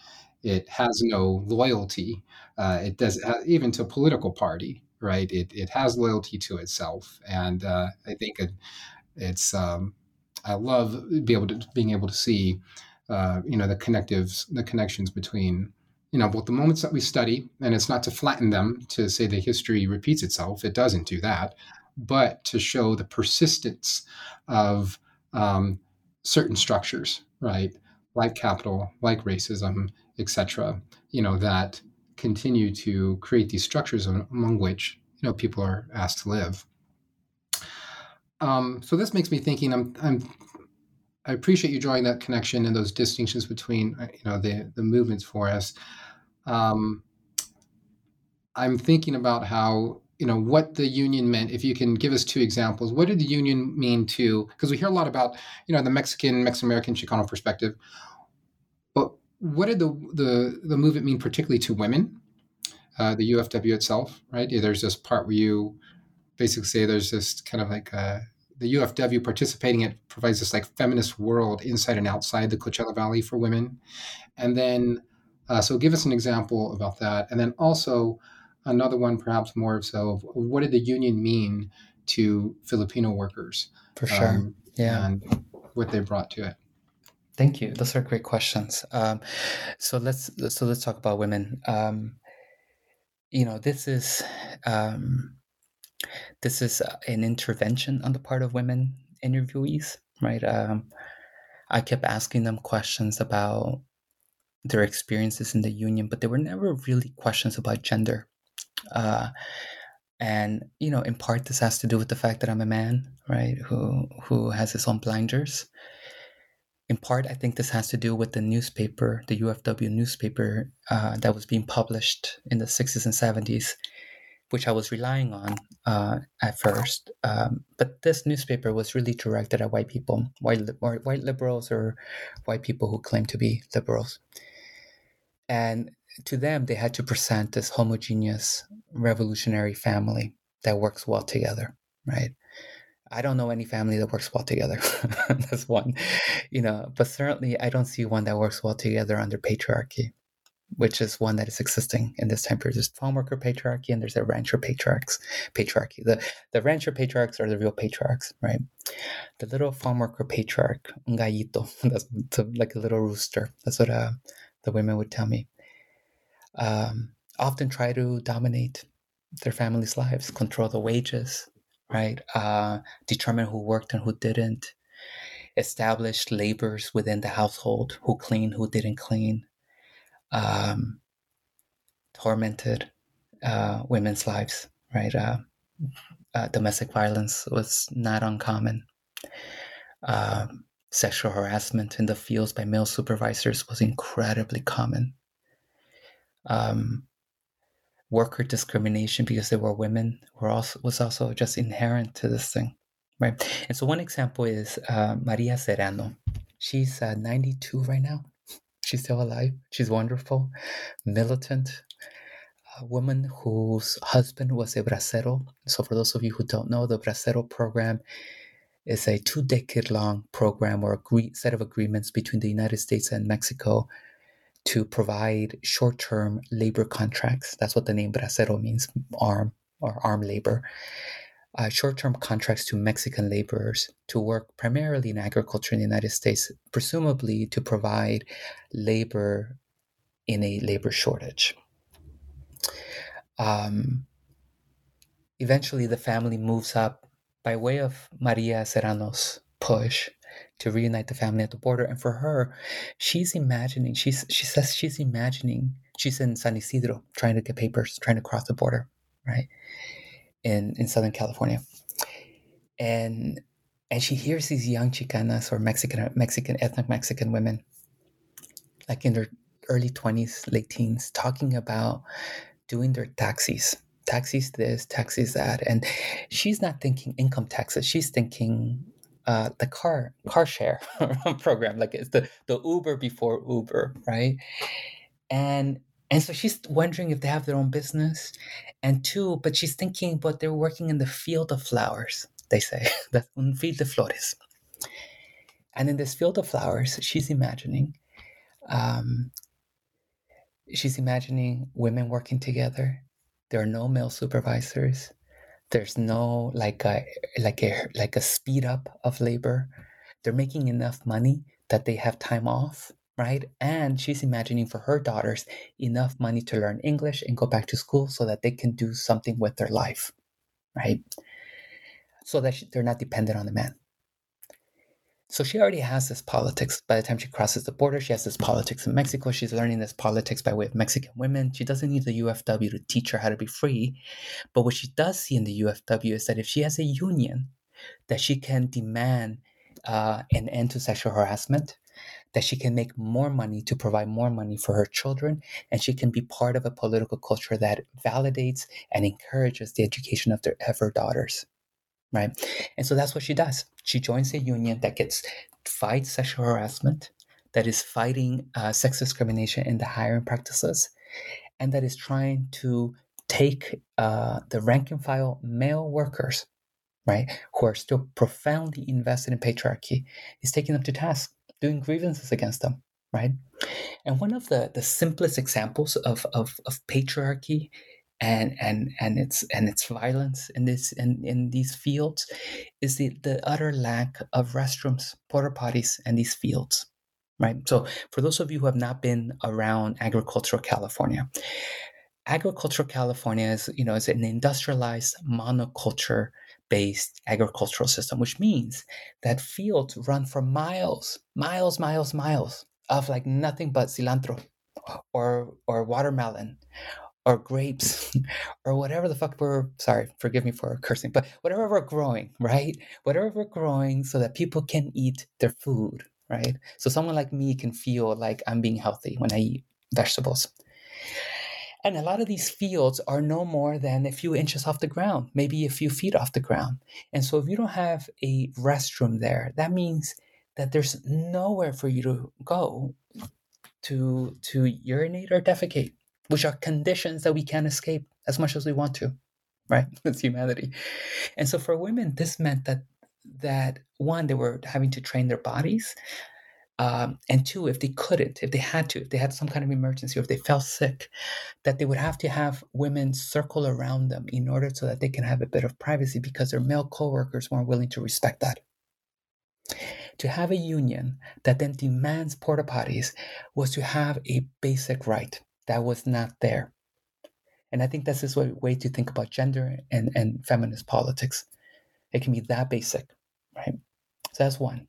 It has no loyalty. Uh, it does even to a political party, right? It it has loyalty to itself, and uh, I think it, it's um, I love be able to being able to see uh, you know the connectives, the connections between you know both the moments that we study, and it's not to flatten them to say the history repeats itself. It doesn't do that, but to show the persistence of um, certain structures, right? Like capital, like racism, etc. You know that continue to create these structures among which you know people are asked to live. Um, so this makes me thinking. I'm, I'm I appreciate you drawing that connection and those distinctions between uh, you know the the movements for us. Um, I'm thinking about how you know what the union meant. If you can give us two examples, what did the union mean to? Because we hear a lot about you know the Mexican, Mexican American, Chicano perspective, but what did the the the movement mean particularly to women? Uh, the UFW itself, right? There's this part where you basically say there's this kind of like a the UFW participating it provides this like feminist world inside and outside the Coachella Valley for women. And then, uh, so give us an example about that. And then also another one, perhaps more so, of what did the union mean to Filipino workers? For sure. Um, yeah. And what they brought to it. Thank you. Those are great questions. Um, so let's so let's talk about women. Um, you know, this is um, this is uh, an intervention on the part of women interviewees, right? Um, I kept asking them questions about their experiences in the union, but they were never really questions about gender. Uh, and you know, in part, this has to do with the fact that I'm a man, right, who who has his own blinders. In part, I think this has to do with the newspaper, the UFW newspaper uh, that was being published in the 60s and 70s which I was relying on uh, at first. Um, but this newspaper was really directed at white people, white or white liberals or white people who claim to be liberals. And to them, they had to present this homogeneous revolutionary family that works well together, right? I don't know any family that works well together. That's one, you know, but certainly I don't see one that works well together under patriarchy which is one that is existing in this time period. There's farm worker patriarchy and there's a rancher patriarchs patriarchy. The the rancher patriarchs are the real patriarchs, right? The little farm worker patriarch, un gallito, that's like a little rooster. That's what uh, the women would tell me. Um, often try to dominate their families' lives, control the wages, right? Uh, determine who worked and who didn't. Establish labors within the household, who clean, who didn't clean um, tormented uh, women's lives, right? Uh, uh, domestic violence was not uncommon. Um, sexual harassment in the fields by male supervisors was incredibly common. Um, worker discrimination because they were women were also was also just inherent to this thing, right? And so one example is uh, Maria Serrano. She's uh, 92 right now. She's still alive. She's wonderful, militant, a woman whose husband was a bracero. So, for those of you who don't know, the bracero program is a two decade long program or agree- set of agreements between the United States and Mexico to provide short term labor contracts. That's what the name bracero means arm or arm labor uh, short term contracts to Mexican laborers to work primarily in agriculture in the United States, presumably to provide labor in a labor shortage. Um, eventually, the family moves up by way of Maria Serrano's push to reunite the family at the border. And for her, she's imagining, she's, she says she's imagining, she's in San Ysidro trying to get papers, trying to cross the border, right? In, in Southern California. And and she hears these young Chicanas or Mexican Mexican ethnic Mexican women, like in their early 20s, late teens, talking about doing their taxis. Taxis this, taxis that. And she's not thinking income taxes. She's thinking uh, the car car share program, like it's the, the Uber before Uber, right? And and so she's wondering if they have their own business. And two, but she's thinking, but they're working in the field of flowers, they say. That's un field de flores. And in this field of flowers, she's imagining, um, she's imagining women working together There are no male supervisors. There's no like a like a like a speed up of labor. They're making enough money that they have time off, right? And she's imagining for her daughters enough money to learn English and go back to school so that they can do something with their life, right? So that they're not dependent on the man. So she already has this politics. By the time she crosses the border, she has this politics in Mexico. She's learning this politics by way of Mexican women. She doesn't need the UFW to teach her how to be free. But what she does see in the UFW is that if she has a union, that she can demand uh, an end to sexual harassment, that she can make more money to provide more money for her children, and she can be part of a political culture that validates and encourages the education of, their, ever daughters right? And so that's what she does. She joins a union that gets fights sexual harassment, that is fighting uh, sex discrimination in the hiring practices, and that is trying to take uh, the rank and file male workers, right, who are still profoundly invested in patriarchy, is taking them to task, doing grievances against them, right? And one of the, the simplest examples of, of, of patriarchy and and and its and its violence in this in, in these fields is the, the utter lack of restrooms, porta potties, and these fields. Right. So for those of you who have not been around agricultural California, agricultural California is, you know, is an industrialized monoculture based agricultural system, which means that fields run for miles, miles, miles, miles of like nothing but cilantro or or watermelon or grapes or whatever the fuck we're sorry forgive me for cursing but whatever we're growing right? Whatever we're growing so that people can eat their food right? So someone like me can feel like i'm being healthy when i eat vegetables and a lot of these fields are no more than a few inches off the ground maybe a few feet off the ground and so if you don't have a restroom there that means that there's nowhere for you to go to to urinate or defecate which are conditions that we can't escape as much as we want to, right? It's humanity. And so for women, this meant that that one, they were having to train their bodies. Um, and two, if they couldn't, if they had to, if they had some kind of emergency or if they fell sick, that they would have to have women circle around them in order so that they can have a bit of privacy because their male coworkers weren't willing to respect that. To have a union that then demands porta potties was to have a basic right that was not there. And I think that's this way, way to think about gender and, and feminist politics. It can be that basic, right? So that's one.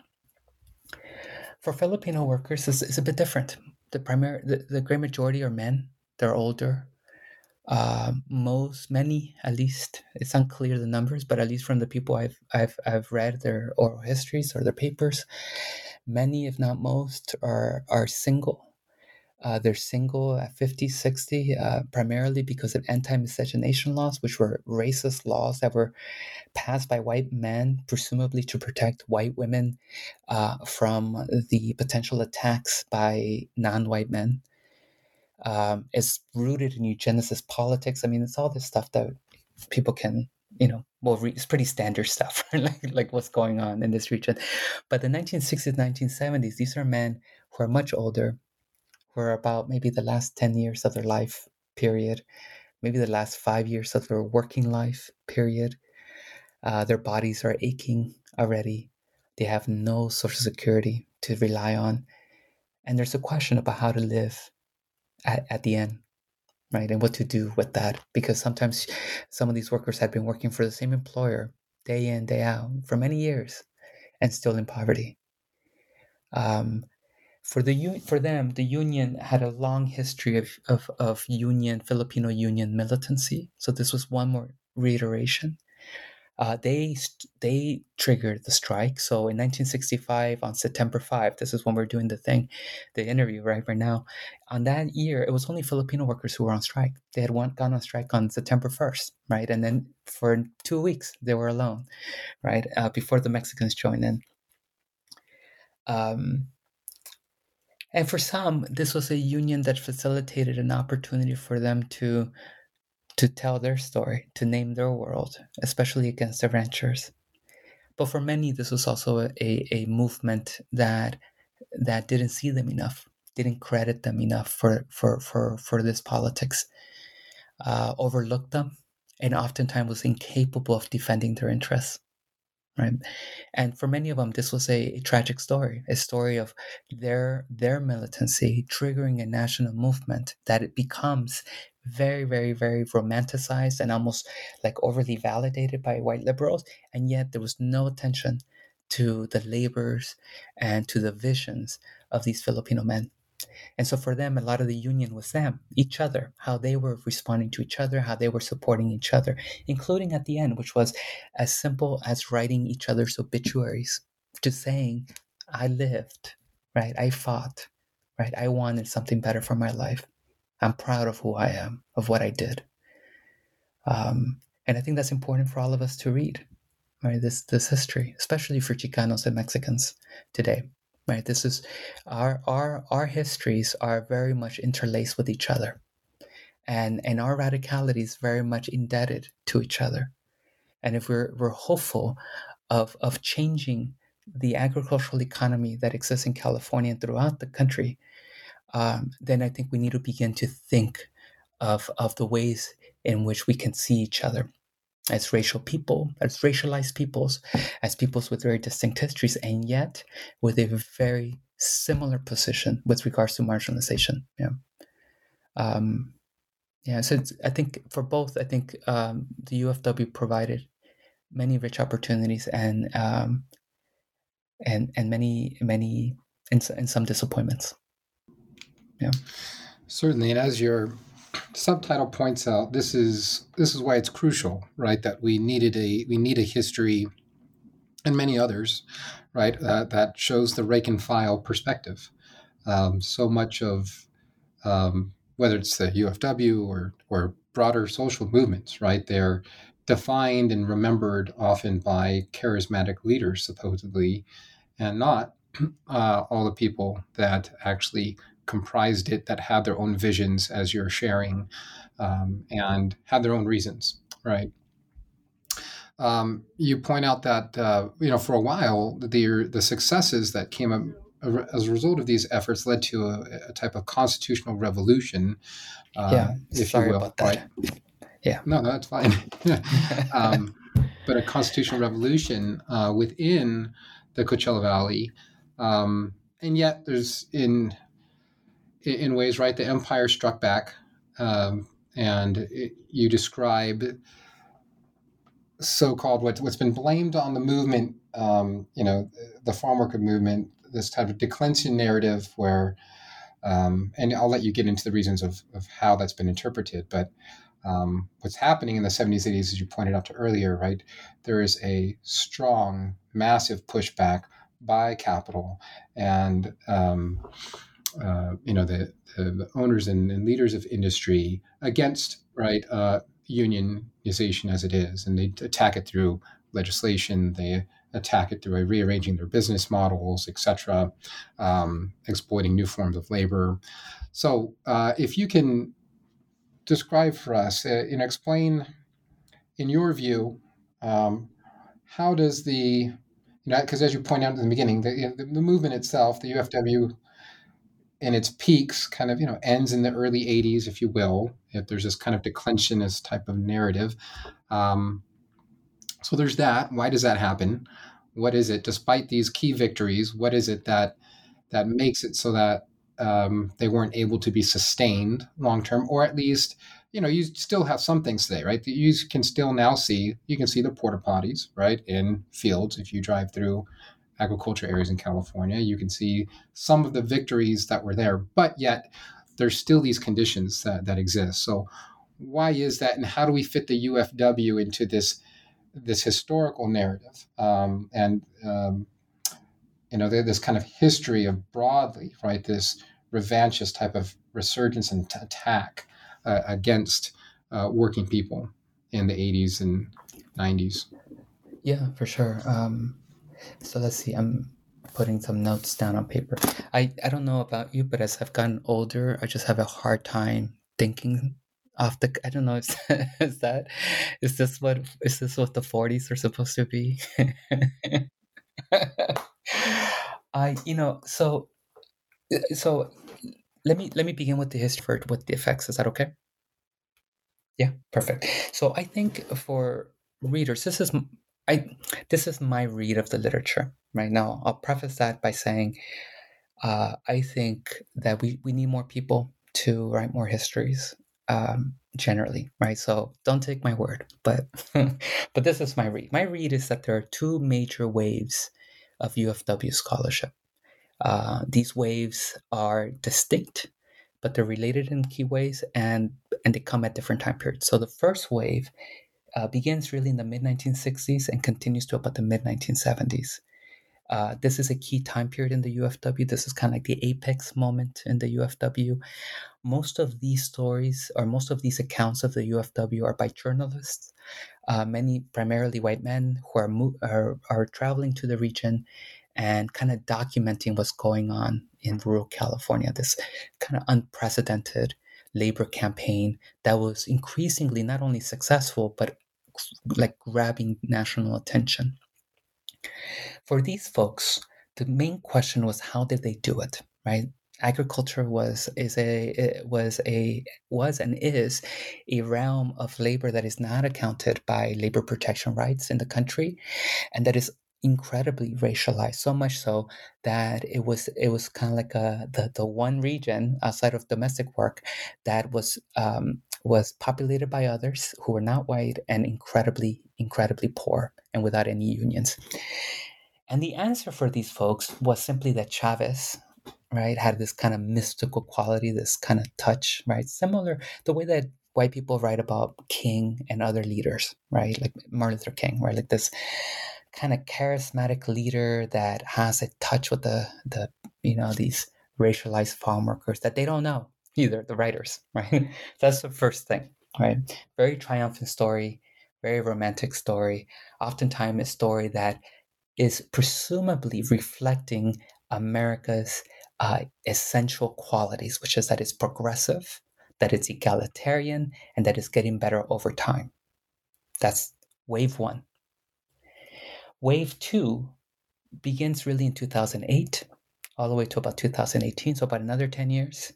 For Filipino workers, it's, it's a bit different. The primary, the, the great majority are men. They're older. Uh, most, many, at least, it's unclear the numbers, but at least from the people I've I've I've read their oral histories or their papers, many, if not most, are are single uh, they're single at 50, 60, uh, primarily because of anti miscegenation laws, which were racist laws that were passed by white men, presumably to protect white women uh, from the potential attacks by non white men. Um, it's rooted in eugenicist politics. I mean, it's all this stuff that people can you know, well, it's pretty standard stuff, like like what's going on in this region. But the 1960s, 1970s, these are men who are much older, for about maybe the last 10 years of their life period, maybe the last five years of their working life period. Uh, their bodies are aching already. They have no social security to rely on. And there's a question about how to live at, at the end, right? And what to do with that. Because sometimes some of these workers had been working for the same employer day in, day out for many years and still in poverty. Um, for the for them, the union had a long history of, of, of union Filipino union militancy. So this was one more reiteration. Uh, they they triggered the strike. So in 1965, on September 5, this is when we're doing the thing, the interview right right now. On that year, it was only Filipino workers who were on strike. They had one, gone on strike on September 1st, right, and then for two weeks they were alone, right, uh, before the Mexicans joined in. Um, and for some, this was a union that facilitated an opportunity for them to to tell their story, to name their world, especially against the ranchers. But for many, this was also a, a movement that that didn't see them enough, didn't credit them enough for for for, for this politics. uh, overlooked them, and oftentimes was incapable of defending their interests. Right, and for many of them, this was a, tragic story, a story of their their militancy triggering a national movement that it becomes very, very, very romanticized and almost like overly validated by white liberals, and yet there was no attention to the labors and to the visions of these Filipino men. And so for them, a lot of the union was them, each other, how they were responding to each other, how they were supporting each other, including at the end, which was as simple as writing each other's obituaries, just saying, I lived, right? I fought, right? I wanted something better for my life. I'm proud of who I am, of what I did. Um, and I think that's important for all of us to read, right? This this history, especially for Chicanos and Mexicans today right? This is our our our histories are very much interlaced with each other. And and our radicality is very much indebted to each other. And if we're we're hopeful of of changing the agricultural economy that exists in California and throughout the country, um, then I think we need to begin to think of of the ways in which we can see each other as racial people, as racialized peoples, as peoples with very distinct histories, and yet with a very similar position with regards to marginalization. Yeah. Um, yeah, so I think for both, I think um, the UFW provided many rich opportunities and um, and and many many and, and some disappointments. Yeah, certainly. And as you're subtitle points out this is this is why it's crucial, right? That we needed a we need a history and many others, right? Uh, that shows the rank and file perspective. Um, so much of um, whether it's the UFW or or broader social movements, right? They're defined and remembered often by charismatic leaders, supposedly, and not uh, all the people that actually comprised it that had their own visions as you're sharing um, and had their own reasons, right? Um, you point out that uh, you know for a while the the successes that came up as a result of these efforts led to a, a type of constitutional revolution, uh, yeah, if sorry you will. About that. Right? Yeah, no, no, that's fine. um, but a constitutional revolution uh, within the Coachella Valley, um, and yet there's in in ways, right? The empire struck back, um, and it, you describe so-called what, what's been blamed on the movement, um, you know, the farm worker movement, this type of declension narrative where, um, and I'll let you get into the reasons of, of how that's been interpreted, but um, what's happening in the 70s, 80s, as you pointed out to earlier, right? There is a strong, massive pushback by capital and um, uh, you know the, the owners and, and, leaders of industry against right uh, unionization as it is, and they attack it through legislation. They attack it through rearranging their business models, etc., um, exploiting new forms of labor. So, uh, if you can describe for us, uh, and explain, in your view, um, how does the you know, because as you point out in the beginning, the, the movement itself, the UFW in its peaks kind of you know ends in the early 80s if you will if there's this kind of declensionist type of narrative. Um, so there's that. Why does that happen? What is it? Despite these key victories what is it that that makes it so that um, they weren't able to be sustained long term or at least you know you still have some things today right? You can still now see you can see the porta potties right in fields if you drive through agriculture areas in California. You can see some of the victories that were there, but yet there's still these conditions that, that exist. So why is that, and how do we fit the UFW into this this historical narrative um, and um, you know this kind of history of broadly right this revanchist type of resurgence and t- attack uh, against uh, working people in the 80s and 90s yeah for sure um, so let's see. I'm putting some notes down on paper. I, I don't know about you, but as I've gotten older, I just have a hard time thinking off the I don't know is is that is this what is this what the 40s are supposed to be? I you know so so let me let me begin with the history with the effects. Is that okay? Yeah, perfect. So I think for readers, this is I this is my read of the literature right now. I'll preface that by saying uh, I think that we, we need more people to write more histories um, generally, right? So don't take my word, but but this is my read. My read is that there are two major waves of UFW scholarship. Uh, these waves are distinct, but they're related in key ways, and and they come at different time periods. So the first wave uh, begins really in the mid 1960s and continues to about the mid 1970s. Uh, this is a key time period in the UFW. This is kind of like the apex moment in the UFW. Most of these stories, or most of these accounts of the UFW, are by journalists, uh, many primarily white men who are, mo- are, are traveling to the region and kind of documenting what's going on in rural California. This kind of unprecedented labor campaign that was increasingly not only successful but like grabbing national attention. For these folks, the main question was how did they do it, right? Agriculture was is a was a was and is a realm of labor that is not accounted by labor protection rights in the country, and that is incredibly racialized so much so that it was it was kind of like a, the the one region outside of domestic work that was um, was populated by others who were not white and incredibly incredibly poor and without any unions. And the answer for these folks was simply that Chavez right had this kind of mystical quality this kind of touch right similar the way that white people write about king and other leaders right like martin luther king right like this kind of charismatic leader that has a touch with the the you know these racialized farm workers that they don't know either the writers right? That's the first thing right? Very triumphant story very romantic story. Oftentimes a story that is presumably reflecting america's uh, essential qualities which is that it's progressive that it's egalitarian and that it's getting better over time. That's wave one. Wave two begins really in 2008, all the way to about 2018, so about another 10 years.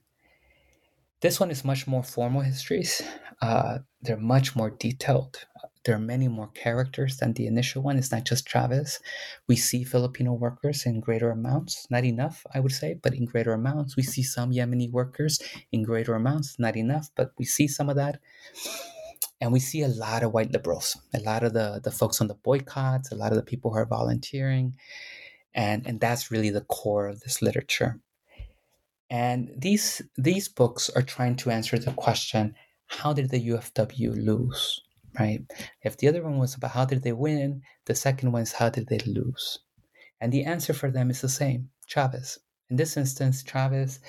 This one is much more formal histories. Uh, they're much more detailed. There are many more characters than the initial one. It's not just Chavez. We see Filipino workers in greater amounts, not enough, I would say, but in greater amounts. We see some Yemeni workers in greater amounts, not enough, but we see some of that and we see a lot of white liberals a lot of the the folks on the boycotts a lot of the people who are volunteering and and that's really the core of this literature and these these books are trying to answer the question how did the ufw lose right? If the other one was about how did they win the second one is how did they lose? And the answer for them is the same chavez. In this instance chavez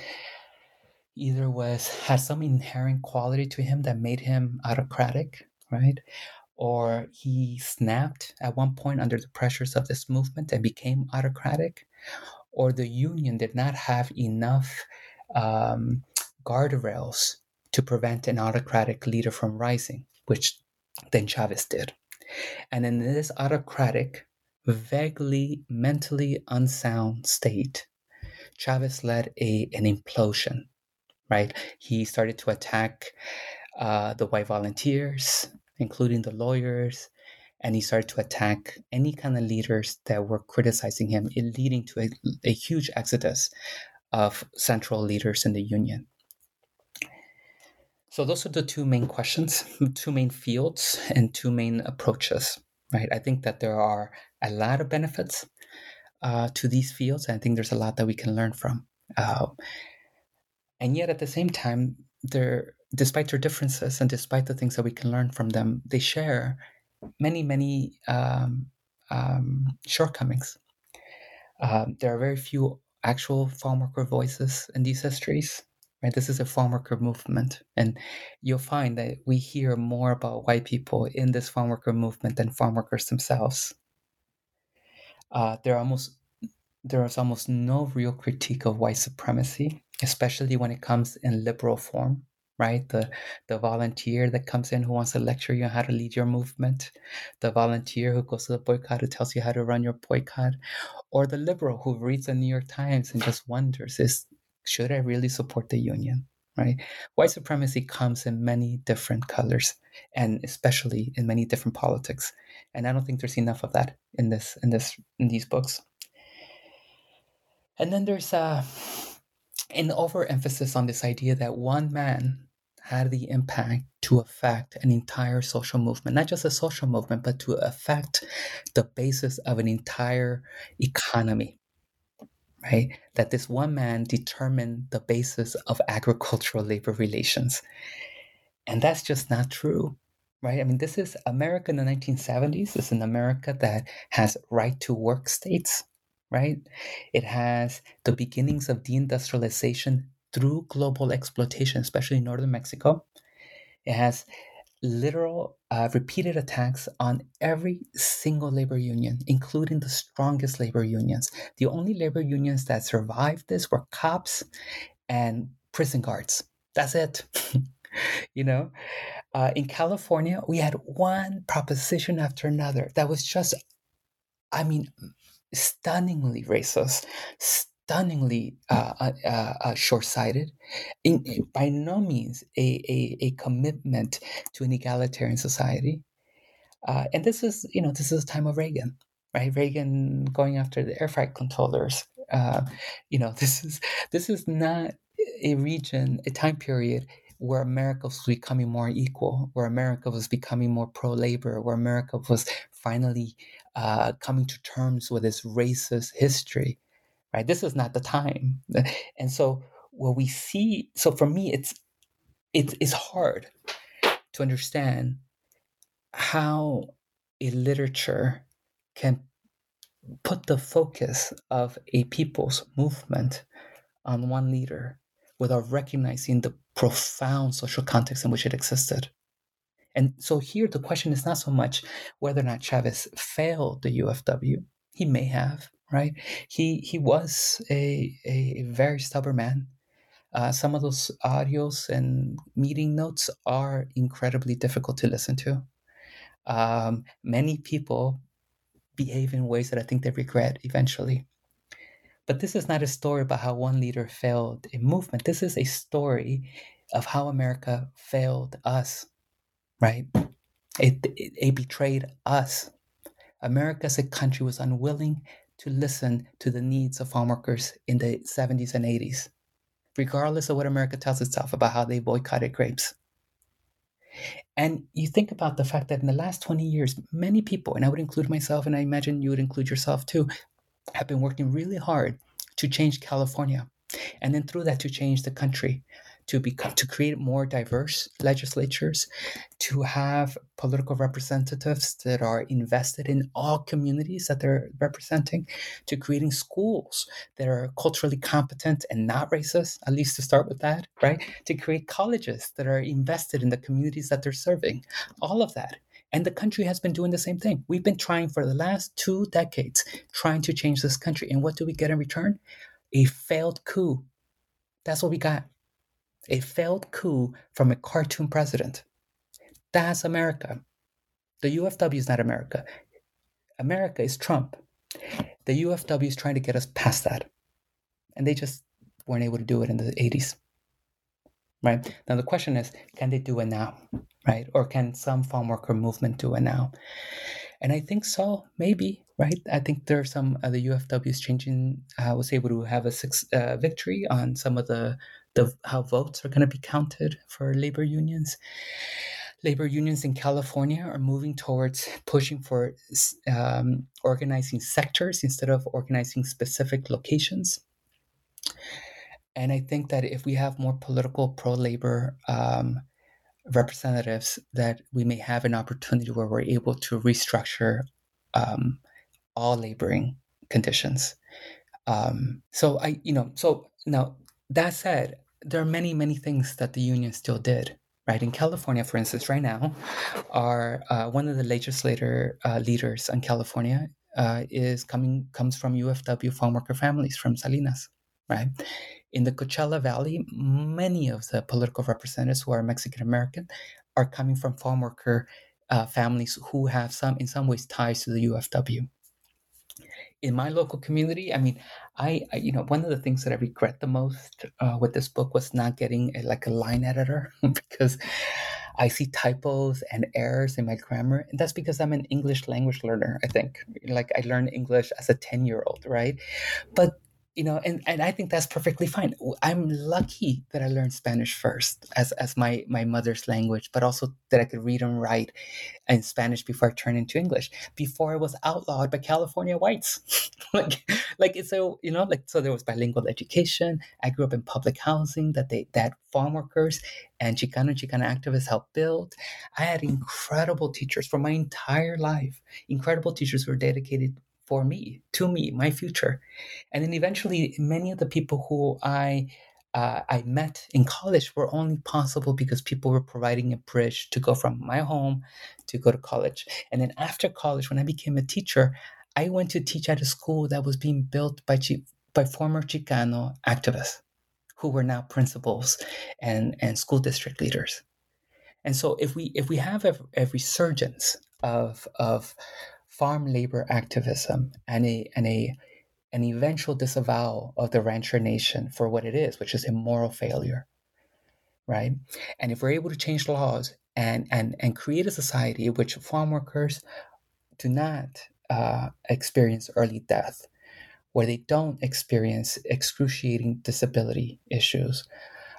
either was had some inherent quality to him that made him autocratic, right? Or he snapped at one point under the pressures of this movement and became autocratic, or the union did not have enough um, guardrails to prevent an autocratic leader from rising, which then Chavez did. And in this autocratic, vaguely mentally unsound state, Chavez led a, an implosion right? He started to attack uh, the white volunteers, including the lawyers, and he started to attack any kind of leaders that were criticizing him, leading to a, a huge exodus of central leaders in the union. So those are the two main questions, two main fields, and two main approaches. Right? I think that there are a lot of benefits uh, to these fields, and I think there's a lot that we can learn from. Uh, and yet at the same time they're despite their differences and despite the things that we can learn from them they share many many um, um, shortcomings. Um, there are very few actual farm worker voices in these histories right? This is a farm worker movement and you'll find that we hear more about white people in this farm worker movement than farm workers themselves. Uh, there are almost there is almost no real critique of white supremacy especially when it comes in liberal form right the the volunteer that comes in who wants to lecture you on how to lead your movement the volunteer who goes to the boycott who tells you how to run your boycott or the liberal who reads the new york times and just wonders is should i really support the union right? White supremacy comes in many different colors, and especially in many different politics. And I don't think there's enough of that in this in this in these books. And then there's uh, an overemphasis on this idea that one man had the impact to affect an entire social movement, not just a social movement, but to affect the basis of an entire economy. Right? That this one man determined the basis of agricultural labor relations. And that's just not true. Right? I mean, this is America in the 1970s. This is an America that has right to work states, right? It has the beginnings of deindustrialization through global exploitation, especially in northern Mexico. It has literal, uh, repeated attacks on every single labor union, including the strongest labor unions. The only labor unions that survived this were cops and prison guards. That's it. you know, uh, in California, we had one proposition after another that was just, I mean, stunningly racist, stunningly uh, uh, uh, uh short-sighted, in, in, by no means a, a, a, commitment to an egalitarian society. Uh, and this is, you know, this is the time of Reagan, right? Reagan going after the air freight controllers. Uh, you know, this is this is not a region, a time period where America was becoming more equal, where America was becoming more pro-labor, where America was finally uh, coming to terms with its racist history right? This is not the time. And so what we see, so for me, it's it's it's hard to understand how a literature can put the focus of a people's movement on one leader without recognizing the profound social context in which it existed. And so here the question is not so much whether or not Chavez failed the UFW. He may have right? He he was a a very stubborn man. Uh, some of those audios and meeting notes are incredibly difficult to listen to. Um, many people behave in ways that I think they regret eventually. But this is not a story about how one leader failed a movement. This is a story of how America failed us, right? It, it, it betrayed us. America as a country was unwilling to listen to the needs of farm workers in the 70s and 80s, regardless of what America tells itself about how they boycotted grapes. And you think about the fact that in the last 20 years, many people, and I would include myself, and I imagine you would include yourself too, have been working really hard to change California. And then through that, to change the country, to become to create more diverse legislatures, to have political representatives that are invested in all communities that they're representing, to creating schools that are culturally competent and not racist, at least to start with that, right? To create colleges that are invested in the communities that they're serving. All of that. And the country has been doing the same thing. We've been trying for the last two decades, trying to change this country. And what do we get in return? A failed coup. That's what we got a failed coup from a cartoon president. That's America. The UFW is not America. America is Trump. The UFW is trying to get us past that. And they just weren't able to do it in the 80s. Right? Now, the question is can they do it now? Right? Or can some farm worker movement do it now? And I think so, maybe, right? I think there are some other UFWs changing, I was able to have a six, uh, victory on some of the the how votes are going to be counted for labor unions. Labor unions in California are moving towards pushing for um, organizing sectors instead of organizing specific locations. And I think that if we have more political pro labor um, representatives, that we may have an opportunity where we're able to restructure um, all laboring conditions. Um, so I, you know, so now that said, there are many, many things that the union still did. Right in California, for instance, right now, are uh, one of the legislator uh, leaders in California uh, is coming comes from UFW farm worker families from Salinas. Right in the Coachella Valley, many of the political representatives who are Mexican American are coming from farm worker uh, families who have some, in some ways, ties to the UFW. In my local community, I mean, I, I, you know one of the things that I regret the most uh, with this book was not getting a, like a line editor because I see typos and errors in my grammar, and that's because I'm an English language learner. I think like I learned English as a ten year old, right? But you know and, and i think that's perfectly fine. I'm lucky that i learned spanish first as, as my, my mother's language but also that i could read and write in spanish before i turned into english. Before i was outlawed by california whites. Like like so you know like so there was bilingual education. I grew up in public housing that they that farm workers and chicano chicana activists helped build. I had incredible teachers for my entire life. Incredible teachers who were dedicated for me, to me, my future. And then eventually, many of the people who I uh, I met in college were only possible because people were providing a bridge to go from my home to go to college. And then after college, when I became a teacher, I went to teach at a school that was being built by by former Chicano activists who were now principals and, and school district leaders. And so if we if we have a, a resurgence of of farm labor activism and a and a an eventual disavowal of the rancher nation for what it is, which is a moral failure. Right? And if we're able to change laws and and and create a society in which farm workers do not uh, experience early death, where they don't experience excruciating disability issues,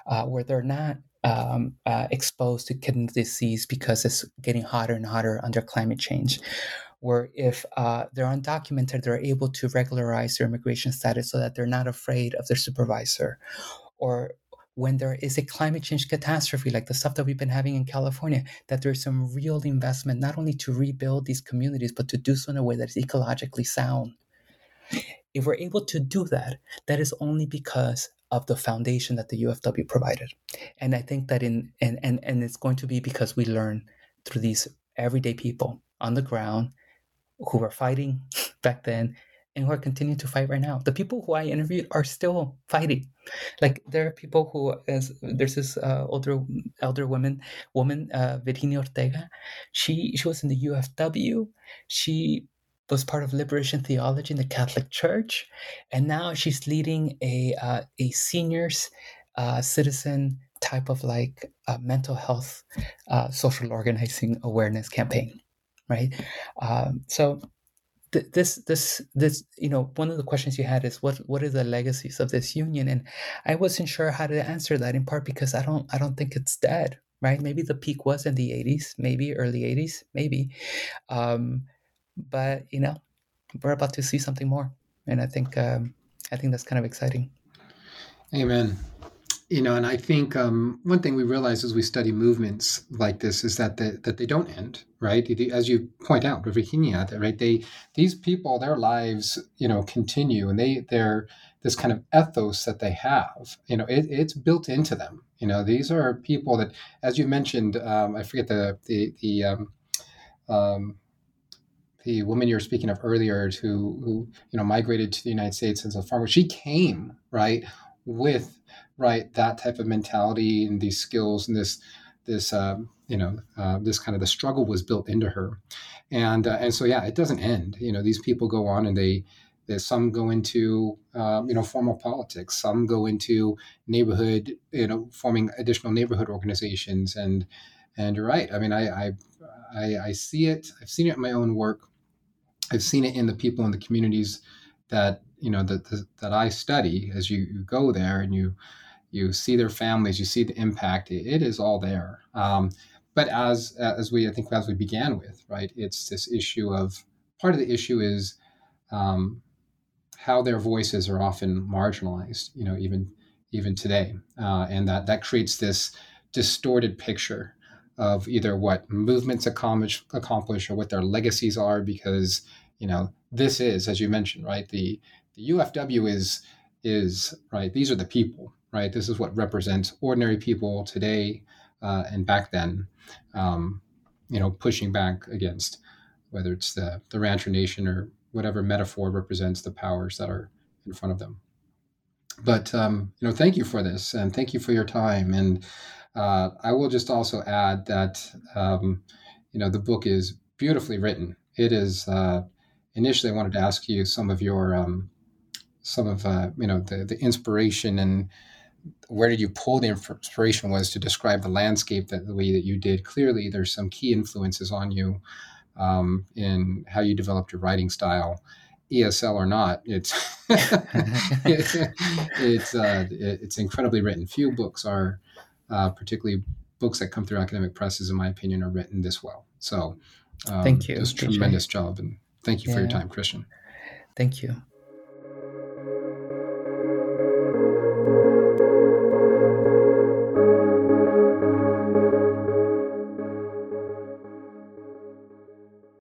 uh, where they're not um, uh, exposed to kidney disease because it's getting hotter and hotter under climate change, where if uh, they're undocumented, they're able to regularize their immigration status so that they're not afraid of their supervisor. Or when there is a climate change catastrophe, like the stuff that we've been having in California, that there's some real investment not only to rebuild these communities, but to do so in a way that is ecologically sound. If we're able to do that, that is only because of the foundation that the UFW provided. And I think that in and and, and it's going to be because we learn through these everyday people on the ground who were fighting back then and who are continuing to fight right now. The people who I interviewed are still fighting. Like there are people who, as there's this uh, older elder woman, woman uh, Virginia Ortega. She she was in the UFW. She was part of liberation theology in the Catholic Church, and now she's leading a uh, a seniors uh, citizen type of like mental health uh, social organizing awareness campaign right? Um, so th- this this this you know one of the questions you had is what what are the legacies of this union, and I wasn't sure how to answer that in part because I don't I don't think it's dead, right? Maybe the peak was in the '80s, maybe early '80s, maybe, um, but you know we're about to see something more, and I think um, I think that's kind of exciting. Amen you know, and I think um, one thing we realize as we study movements like this is that that they don't end, right? As you point out, Virginia, right? They these people, their lives, you know, continue, and they they're this kind of ethos that they have, you know, it, it's built into them. You know, these are people that, as you mentioned, um, I forget the the the um, um, the woman you were speaking of earlier, who who you know migrated to the United States as a farmer. She came right with right that type of mentality and these skills and this this um, you know uh, this kind of the struggle was built into her. And uh, and so yeah it doesn't end. You know these people go on and they some go into um, you know formal politics. Some go into neighborhood you know forming additional neighborhood organizations. And and you're right. I mean i i i, I see it. I've seen it in my own work. I've seen it in the people in the communities that you know that that i study as you, you go there and you you see their families, you see the impact. it, it is all there. Um, but as as we I think as we began with, right, it's this issue of part of the issue is um, how their voices are often marginalized. You know, even even today, uh, and that that creates this distorted picture of either what movements accomplish, accomplish or what their legacies are, because you know this is, as you mentioned, right, the the UFW is is right. These are the people right? This is what represents ordinary people today uh, and back then, um, you know, pushing back against whether it's the, the rancher nation or whatever metaphor represents the powers that are in front of them. But, um, you know, thank you for this and thank you for your time. And uh, I will just also add that, um, you know, the book is beautifully written. It is, uh, initially, I wanted to ask you some of your um, some of uh, you know the the inspiration and where did you pull the inspiration was to describe the landscape that the way that you did. Clearly, there's some key influences on you um, in how you developed your writing style. ESL or not, it's it's uh, it's incredibly written. Few books are, uh, particularly books that come through academic presses, in my opinion, are written this well. So, um, thank you. Just tremendous job, and thank you yeah. for your time, Christian. Thank you.